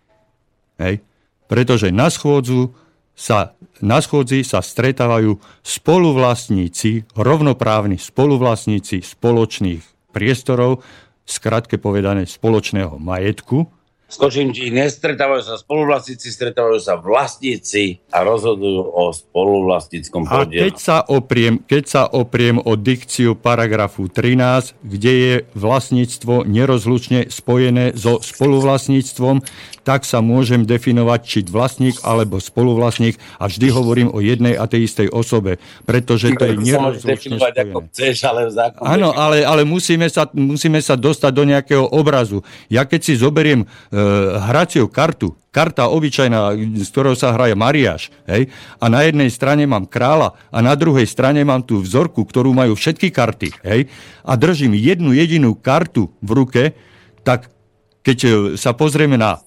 Hej. Pretože na schôdzu sa, na schôdzi sa stretávajú spoluvlastníci, rovnoprávni spoluvlastníci spoločných priestorov, skratke povedané spoločného majetku, skočím ti, nestretávajú sa spoluvlastníci, stretávajú sa vlastníci a rozhodujú o spoluvlastníckom podielu. A keď sa, opriem, keď sa opriem o dikciu paragrafu 13, kde je vlastníctvo nerozlučne spojené so spoluvlastníctvom, tak sa môžem definovať, či vlastník alebo spoluvlastník a vždy hovorím o jednej a tej istej osobe, pretože to je nerozlučne Áno, ale, ale musíme, sa, musíme sa dostať do nejakého obrazu. Ja keď si zoberiem e, hraciu kartu, karta obyčajná, z ktorou sa hraje Mariáš, hej, a na jednej strane mám kráľa a na druhej strane mám tú vzorku, ktorú majú všetky karty, hej, a držím jednu jedinú kartu v ruke, tak keď e, sa pozrieme na e,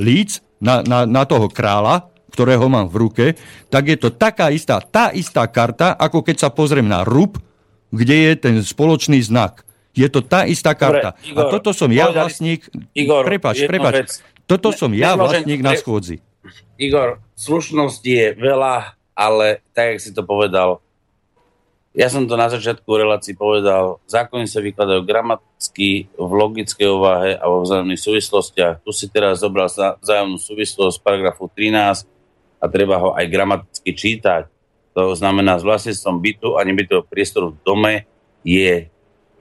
líc, na, na, na toho kráľa, ktorého mám v ruke, tak je to taká istá, tá istá karta, ako keď sa pozriem na rub, kde je ten spoločný znak. Je to tá istá karta. Dobre, Igor, a toto som ja vlastník... Igor, prepač, prepač. Vec. Toto som ja vlastník na schôdzi. Igor, slušnosti je veľa, ale tak, jak si to povedal, ja som to na začiatku relácii povedal, zákony sa vykladajú gramaticky, v logickej úvahe a vo vzájomných súvislostiach. Tu si teraz zobral vzájomnú súvislosť paragrafu 13 a treba ho aj gramaticky čítať. To znamená, s vlastníctvom bytu a nebytového priestoru v dome je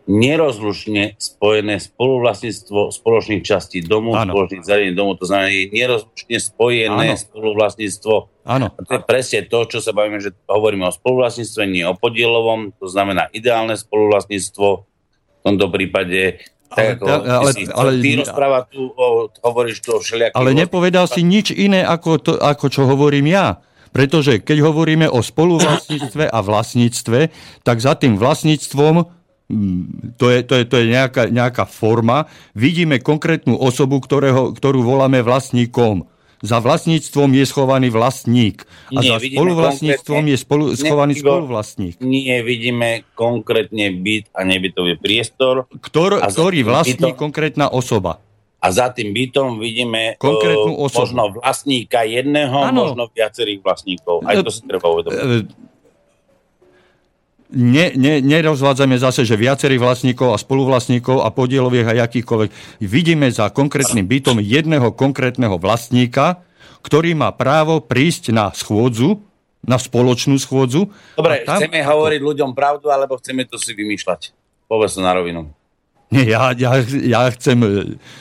nerozlučne spojené spoluvlastníctvo spoločných častí domu, ano. spoločných zariadení domu, to znamená, je nerozlučne spojené ano. spoluvlastníctvo. Áno. A to je presne to, čo sa bavíme, že hovoríme o spoluvlastníctve, nie o podielovom, to znamená ideálne spoluvlastníctvo, v tomto prípade ale, ako, ale, si, ale, ty rozpráva tu, o, hovoríš tu o všelijakých... Ale nepovedal si nič iné, ako, to, ako čo hovorím ja. Pretože keď hovoríme o spoluvlastníctve a vlastníctve, tak za tým vlastníctvom to je, to je, to je nejaká, nejaká forma. Vidíme konkrétnu osobu, ktorého, ktorú voláme vlastníkom. Za vlastníctvom je schovaný vlastník. A nie, za spoluvlastníctvom je spolu, schovaný ne, spoluvlastník. Nie, vidíme konkrétne byt a nebytový priestor. Ktor, a ktorý vlastní bytom, konkrétna osoba. A za tým bytom vidíme konkrétnu uh, osobu. možno vlastníka jedného, ano. možno viacerých vlastníkov. Aj to si treba uvedomiť. Ne, ne, nerozvádzame zase, že viacerých vlastníkov a spoluvlastníkov a podielových a jakýchkoľvek. Vidíme za konkrétnym bytom jedného konkrétneho vlastníka, ktorý má právo prísť na schôdzu, na spoločnú schôdzu. Dobre, tam, chceme hovoriť ľuďom pravdu, alebo chceme to si vymýšľať? Povedz to na rovinu. Nie, ja, ja, ja chcem e,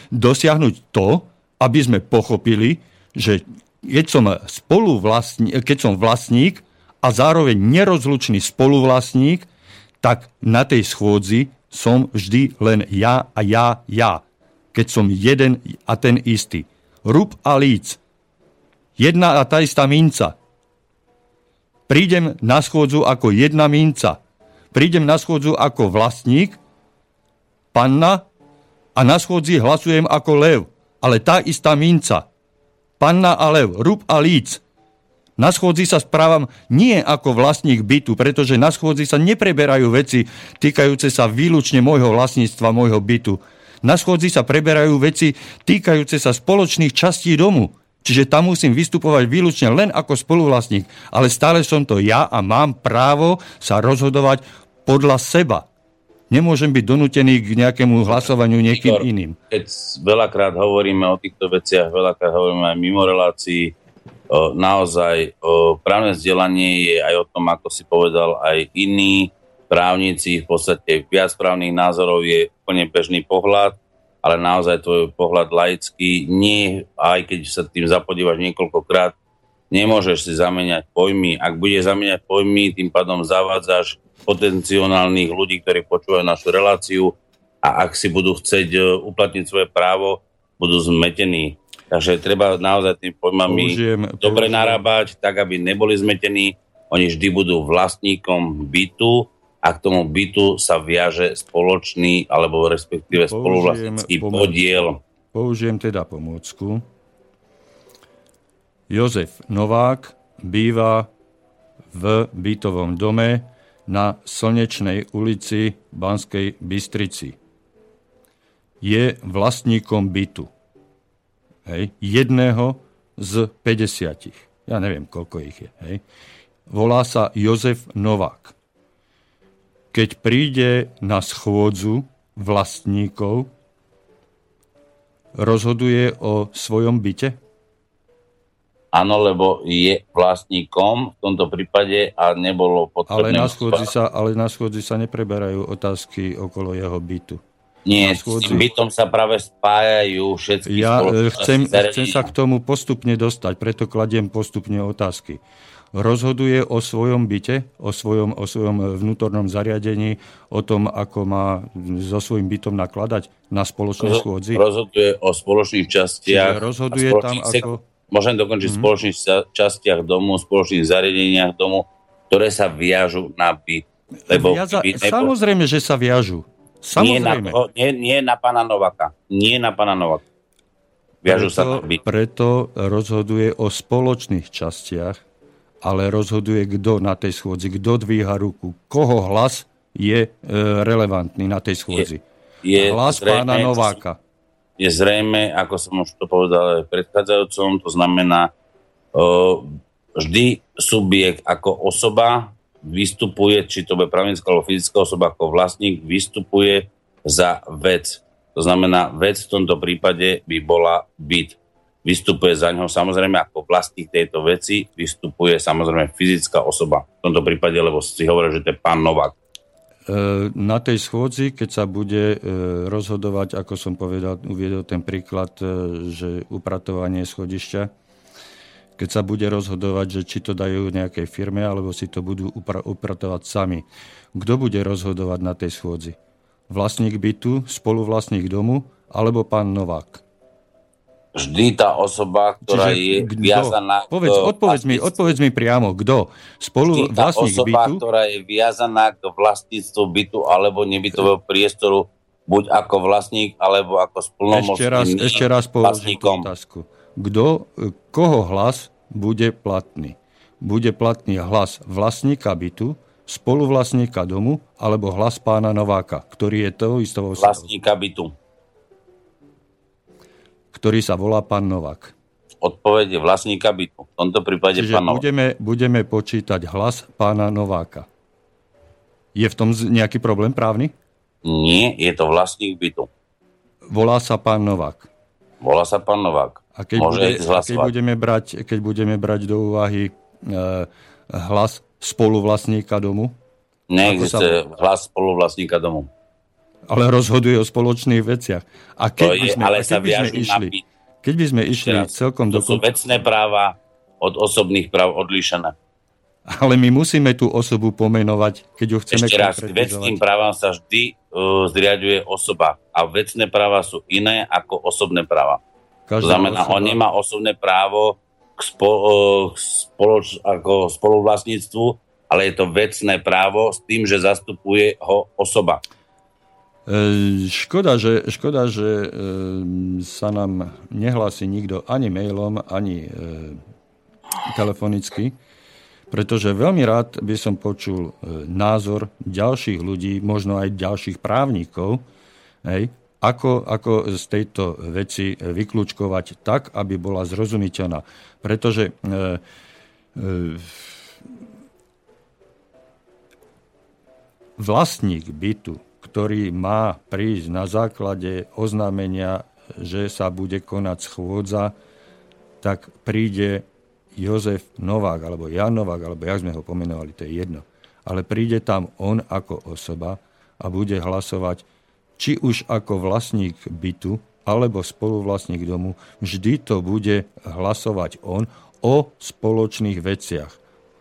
dosiahnuť to, aby sme pochopili, že keď som, spoluvlastní, keď som vlastník, a zároveň nerozlučný spoluvlastník, tak na tej schôdzi som vždy len ja a ja, ja. Keď som jeden a ten istý. Rub a líc. Jedna a tá istá minca. Prídem na schôdzu ako jedna minca. Prídem na schôdzu ako vlastník, panna, a na schôdzi hlasujem ako lev. Ale tá istá minca. Panna a lev, rub a líc. Na schôdzi sa správam nie ako vlastník bytu, pretože na schôdzi sa nepreberajú veci týkajúce sa výlučne môjho vlastníctva, môjho bytu. Na schôdzi sa preberajú veci týkajúce sa spoločných častí domu. Čiže tam musím vystupovať výlučne len ako spoluvlastník, ale stále som to ja a mám právo sa rozhodovať podľa seba. Nemôžem byť donútený k nejakému hlasovaniu niekým Igor, iným. Keď veľakrát hovoríme o týchto veciach, veľakrát hovoríme aj mimo relácií, naozaj právne vzdelanie je aj o tom, ako si povedal, aj iní právnici, v podstate viac právnych názorov je úplne bežný pohľad, ale naozaj tvoj pohľad laický, nie, aj keď sa tým zapodívaš niekoľkokrát, nemôžeš si zameniať pojmy. Ak bude zameniať pojmy, tým pádom zavádzaš potenciálnych ľudí, ktorí počúvajú našu reláciu a ak si budú chcieť e, uplatniť svoje právo, budú zmetení. Takže treba naozaj tým pojmami použijem, dobre použijem. narábať, tak aby neboli zmetení. Oni vždy budú vlastníkom bytu a k tomu bytu sa viaže spoločný alebo respektíve spoluvlastnícky podiel. Použijem teda pomôcku. Jozef Novák býva v bytovom dome na Slnečnej ulici Banskej Bystrici. Je vlastníkom bytu hej, jedného z 50. Ja neviem, koľko ich je. Hej. Volá sa Jozef Novák. Keď príde na schôdzu vlastníkov, rozhoduje o svojom byte? Áno, lebo je vlastníkom v tomto prípade a nebolo potrebné... Ale na schôdzi sa, ale na schôdzi sa nepreberajú otázky okolo jeho bytu. Nie, s tým bytom sa práve spájajú všetky Ja e, chcem, chcem sa k tomu postupne dostať, preto kladiem postupne otázky. Rozhoduje o svojom byte, o svojom, o svojom vnútornom zariadení, o tom, ako má so svojím bytom nakladať na spoločnej schôdzi? Rozhoduje o spoločných častiach. Čiže rozhoduje tam ako... Môžem dokončiť mm-hmm. spoločných častiach domu, spoločných zariadeniach domu, ktoré sa viažu na byt. Lebo Viaza, byt nebo... Samozrejme, že sa viažu. Samozrejme. Nie na, nie, nie na pána Novaka. Nie na pána Novaka. Viažu preto, sa byť. Preto rozhoduje o spoločných častiach, ale rozhoduje kto na tej schôdzi, kto dvíha ruku, koho hlas je e, relevantný na tej schôdzi. Je, je hlas zrejme, pána Nováka. Je zrejme, ako som už to povedal predchádzajúcom, to znamená, o, vždy subjekt ako osoba vystupuje, či to bude právnická alebo fyzická osoba ako vlastník, vystupuje za vec. To znamená, vec v tomto prípade by bola byt. Vystupuje za ňou samozrejme ako vlastník tejto veci, vystupuje samozrejme fyzická osoba. V tomto prípade, lebo si hovoril, že to je pán Novák. E, na tej schôdzi, keď sa bude e, rozhodovať, ako som povedal, uviedol ten príklad, e, že upratovanie schodišťa, keď sa bude rozhodovať, že či to dajú nejakej firme, alebo si to budú upra- upratovať sami. Kto bude rozhodovať na tej schôdzi? Vlastník bytu, spoluvlastník domu, alebo pán Novák? Vždy tá osoba, ktorá Čiže je kdo? viazaná... Povedz, odpovedz, mi, odpovedz mi priamo, kto? Spolu Vždy tá osoba, bytu? ktorá je viazaná k vlastníctvu bytu alebo nebytového priestoru, buď ako vlastník, alebo ako splnomocný ešte raz, ešte raz vlastníkom. otázku kto, koho hlas bude platný. Bude platný hlas vlastníka bytu, spoluvlastníka domu alebo hlas pána Nováka, ktorý je toho istého Vlastníka bytu. Ktorý sa volá pán Novák. Odpoveď je vlastníka bytu. V tomto prípade Čiže pán Novák. Budeme, budeme počítať hlas pána Nováka. Je v tom nejaký problém právny? Nie, je to vlastník bytu. Volá sa pán Novák. Volá sa pán Novák. A keď, bude, a keď, budeme brať, keď budeme brať do úvahy e, hlas spoluvlastníka domu? Neexistuje sa... hlas spoluvlastníka domu. Ale rozhoduje o spoločných veciach. A keď to by sme, ale sa by sme išli, keď by sme išli Teraz, celkom to do... sú vecné práva od osobných práv odlíšené. Ale my musíme tú osobu pomenovať, keď ho chceme Ešte raz, k vecným právam sa vždy uh, zriaduje osoba. A vecné práva sú iné ako osobné práva. Každá to znamená, on nemá osobné právo k spo, spoloč, ako spoluvlastníctvu, ale je to vecné právo s tým, že zastupuje ho osoba. E, škoda, že, škoda, že e, sa nám nehlási nikto ani mailom, ani e, telefonicky, pretože veľmi rád by som počul názor ďalších ľudí, možno aj ďalších právnikov, hej, ako, ako z tejto veci vyklúčkovať tak, aby bola zrozumiteľná. Pretože e, e, vlastník bytu, ktorý má prísť na základe oznámenia, že sa bude konať schôdza, tak príde Jozef Novák, alebo Jan Novák, alebo jak sme ho pomenovali, to je jedno. Ale príde tam on ako osoba a bude hlasovať či už ako vlastník bytu alebo spoluvlastník domu, vždy to bude hlasovať on o spoločných veciach.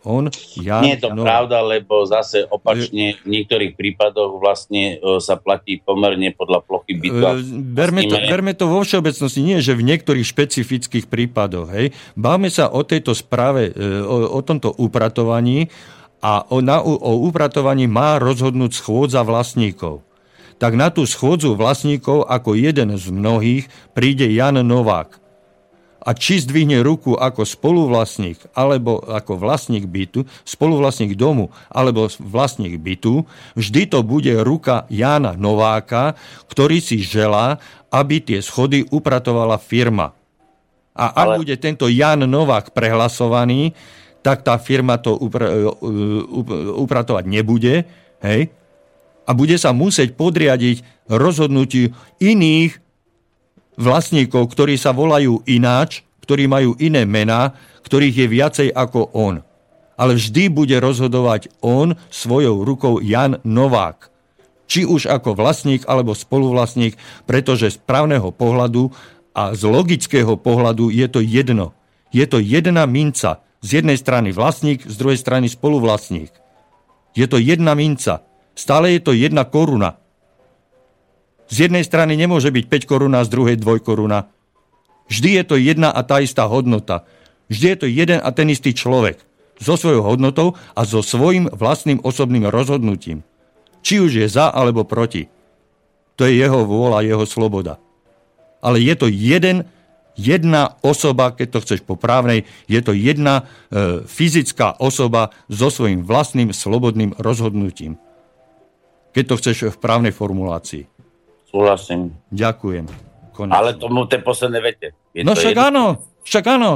On, ja, Nie je to no, pravda, lebo zase opačne v niektorých prípadoch vlastne e, sa platí pomerne podľa plochy bytu. E, berme to, berme to vo všeobecnosti, nie že v niektorých špecifických prípadoch. Hej. Báme sa o tejto správe, e, o, o tomto upratovaní a o, na, o upratovaní má rozhodnúť schôdza vlastníkov tak na tú schôdzu vlastníkov ako jeden z mnohých príde Jan Novák. A či zdvihne ruku ako spoluvlastník, alebo ako vlastník bytu, spoluvlastník domu, alebo vlastník bytu, vždy to bude ruka Jana Nováka, ktorý si želá, aby tie schody upratovala firma. A ak Ale... bude tento Jan Novák prehlasovaný, tak tá firma to upra- upratovať nebude, hej, a bude sa musieť podriadiť rozhodnutiu iných vlastníkov, ktorí sa volajú ináč, ktorí majú iné mená, ktorých je viacej ako on. Ale vždy bude rozhodovať on svojou rukou Jan Novák. Či už ako vlastník alebo spoluvlastník, pretože z právneho pohľadu a z logického pohľadu je to jedno. Je to jedna minca. Z jednej strany vlastník, z druhej strany spoluvlastník. Je to jedna minca. Stále je to jedna koruna. Z jednej strany nemôže byť 5 koruna, z druhej 2 koruna. Vždy je to jedna a tá istá hodnota. Vždy je to jeden a ten istý človek. So svojou hodnotou a so svojím vlastným osobným rozhodnutím. Či už je za alebo proti. To je jeho vôľa, jeho sloboda. Ale je to jeden, jedna osoba, keď to chceš po právnej, je to jedna e, fyzická osoba so svojím vlastným slobodným rozhodnutím keď to chceš v právnej formulácii. Súhlasím. Ďakujem. Konečne. Ale tomu tej poslednej vete. Je no však jedno? áno, však áno.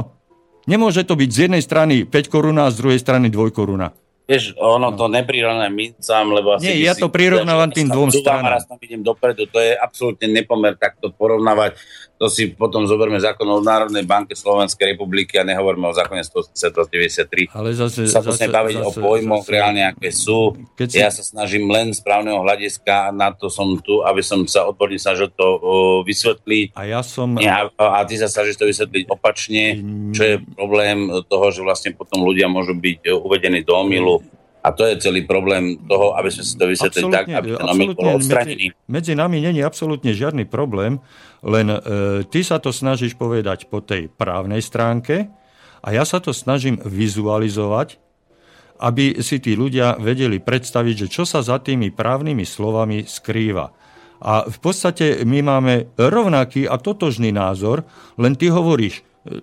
Nemôže to byť z jednej strany 5 koruna a z druhej strany 2 koruna. vieš, ono to neprirovnávam mincam, lebo asi... Nie, ja to prirovnávam tým dvom stranám. Raz tam idem dopredu, to je absolútne nepomer takto porovnávať to si potom zoberme zákon o Národnej banke Slovenskej republiky a nehovoríme o zákone 193. Ale zase... Sa zase, baviť zase, o pojmoch zase, reálne, aké sú. Keď si... Ja sa snažím len z právneho hľadiska, na to som tu, aby som sa odborne snažil to uh, vysvetliť. A ja som... Ja, a ty sa snažíš to vysvetliť opačne, čo je problém toho, že vlastne potom ľudia môžu byť uvedení do omilu a to je celý problém toho, aby sme si to vysvetlili tak, aby ten omyl bol odstranený. Medzi, medzi nami není absolútne žiadny problém, len e, ty sa to snažíš povedať po tej právnej stránke a ja sa to snažím vizualizovať, aby si tí ľudia vedeli predstaviť, že čo sa za tými právnymi slovami skrýva. A v podstate my máme rovnaký a totožný názor, len ty hovoríš, e,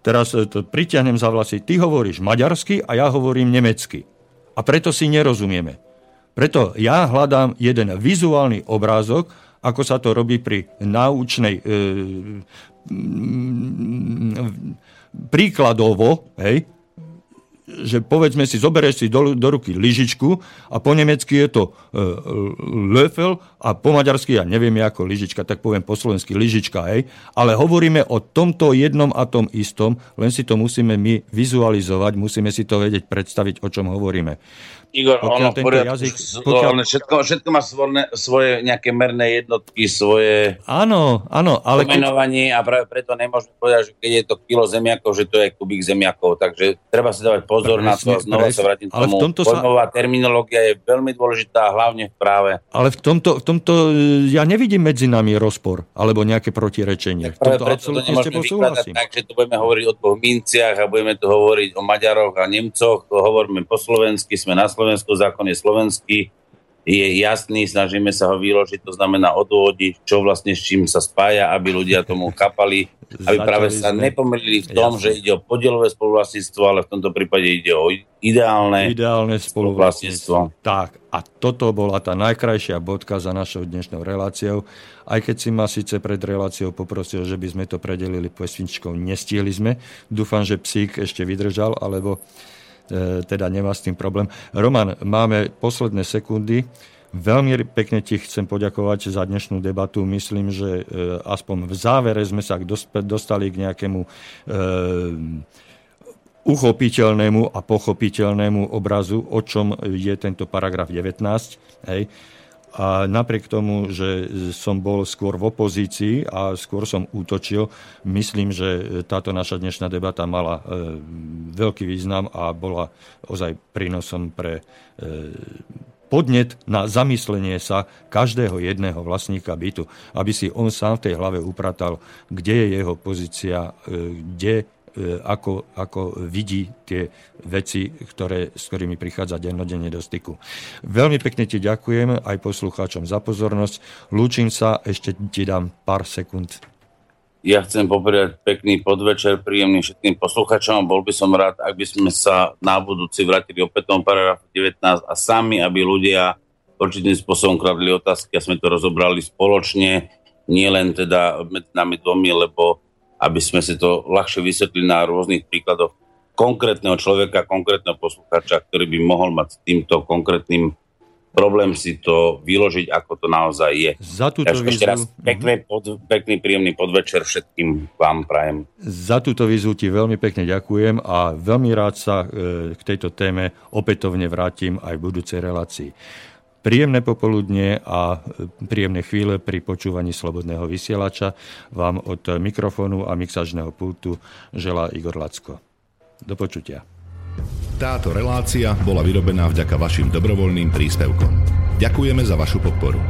teraz to pritiahnem za vlasy, ty hovoríš maďarsky a ja hovorím nemecky. A preto si nerozumieme. Preto ja hľadám jeden vizuálny obrázok, ako sa to robí pri náučnej e, príkladovo, hej, že povedzme si, zoberieš si do, do ruky lyžičku a po nemecky je to e, löfel a po maďarsky, ja neviem ako lyžička, tak poviem po slovensky lyžička, hej, ale hovoríme o tomto jednom a tom istom, len si to musíme my vizualizovať, musíme si to vedieť predstaviť, o čom hovoríme. Igor, ono, poriadku, jazyk, pokiaľ... všetko, všetko má svoje, svoje nejaké merné jednotky, svoje áno, áno, ale pomenovanie a práve preto nemôžeme povedať, že keď je to kilo zemiakov, že to je kubík zemiakov, takže treba si dávať pozor presne, na to a znova presne, sa vrátim k tomu. V tomto Pojmová sa... terminológia je veľmi dôležitá, hlavne v práve. Ale v tomto, v tomto ja nevidím medzi nami rozpor alebo nejaké protirečenie. Tak práve preto to nemôžeme vykladať tak, že tu budeme hovoriť o minciach a budeme tu hovoriť o Maďaroch a Nemcoch, hovoríme po slovensky, sme na Slovensku, zákon je slovenský, je jasný, snažíme sa ho vyložiť, to znamená odvodiť, čo vlastne s čím sa spája, aby ľudia tomu kapali, aby práve sa nepomýlili v tom, Jasne. že ide o podielové spoluvlastníctvo, ale v tomto prípade ide o ideálne, ideálne spoluvlastníctvo. Tak, a toto bola tá najkrajšia bodka za našou dnešnou reláciou. Aj keď si ma síce pred reláciou poprosil, že by sme to predelili pesničkou, nestihli sme. Dúfam, že psík ešte vydržal, alebo teda nemá s tým problém. Roman, máme posledné sekundy. Veľmi pekne ti chcem poďakovať za dnešnú debatu. Myslím, že e, aspoň v závere sme sa dostali k nejakému e, uchopiteľnému a pochopiteľnému obrazu, o čom je tento paragraf 19. Hej. A napriek tomu, že som bol skôr v opozícii a skôr som útočil, myslím, že táto naša dnešná debata mala e, veľký význam a bola ozaj prínosom pre e, podnet na zamyslenie sa každého jedného vlastníka bytu, aby si on sám v tej hlave upratal, kde je jeho pozícia, e, kde ako, ako vidí tie veci, ktoré, s ktorými prichádza dennodenne do styku. Veľmi pekne ti ďakujem aj poslucháčom za pozornosť. Lúčim sa, ešte ti dám pár sekúnd. Ja chcem popriať pekný podvečer, príjemný všetkým poslucháčom. Bol by som rád, ak by sme sa na budúci vrátili opäť paragrafu 19 a sami, aby ľudia určitým spôsobom kradli otázky a sme to rozobrali spoločne, nie len teda medzi nami dvomi, lebo aby sme si to ľahšie vysvetlili na rôznych príkladoch konkrétneho človeka, konkrétneho poslucháča, ktorý by mohol mať s týmto konkrétnym problém si to vyložiť, ako to naozaj je. Za túto Ešte vizu... raz pekný, pod, pekný, príjemný podvečer všetkým vám prajem. Za túto vizu ti veľmi pekne ďakujem a veľmi rád sa e, k tejto téme opätovne vrátim aj v budúcej relácii. Príjemné popoludne a príjemné chvíle pri počúvaní Slobodného vysielača vám od mikrofónu a mixažného pultu želá Igor Lacko. Do počutia. Táto relácia bola vyrobená vďaka vašim dobrovoľným príspevkom. Ďakujeme za vašu podporu.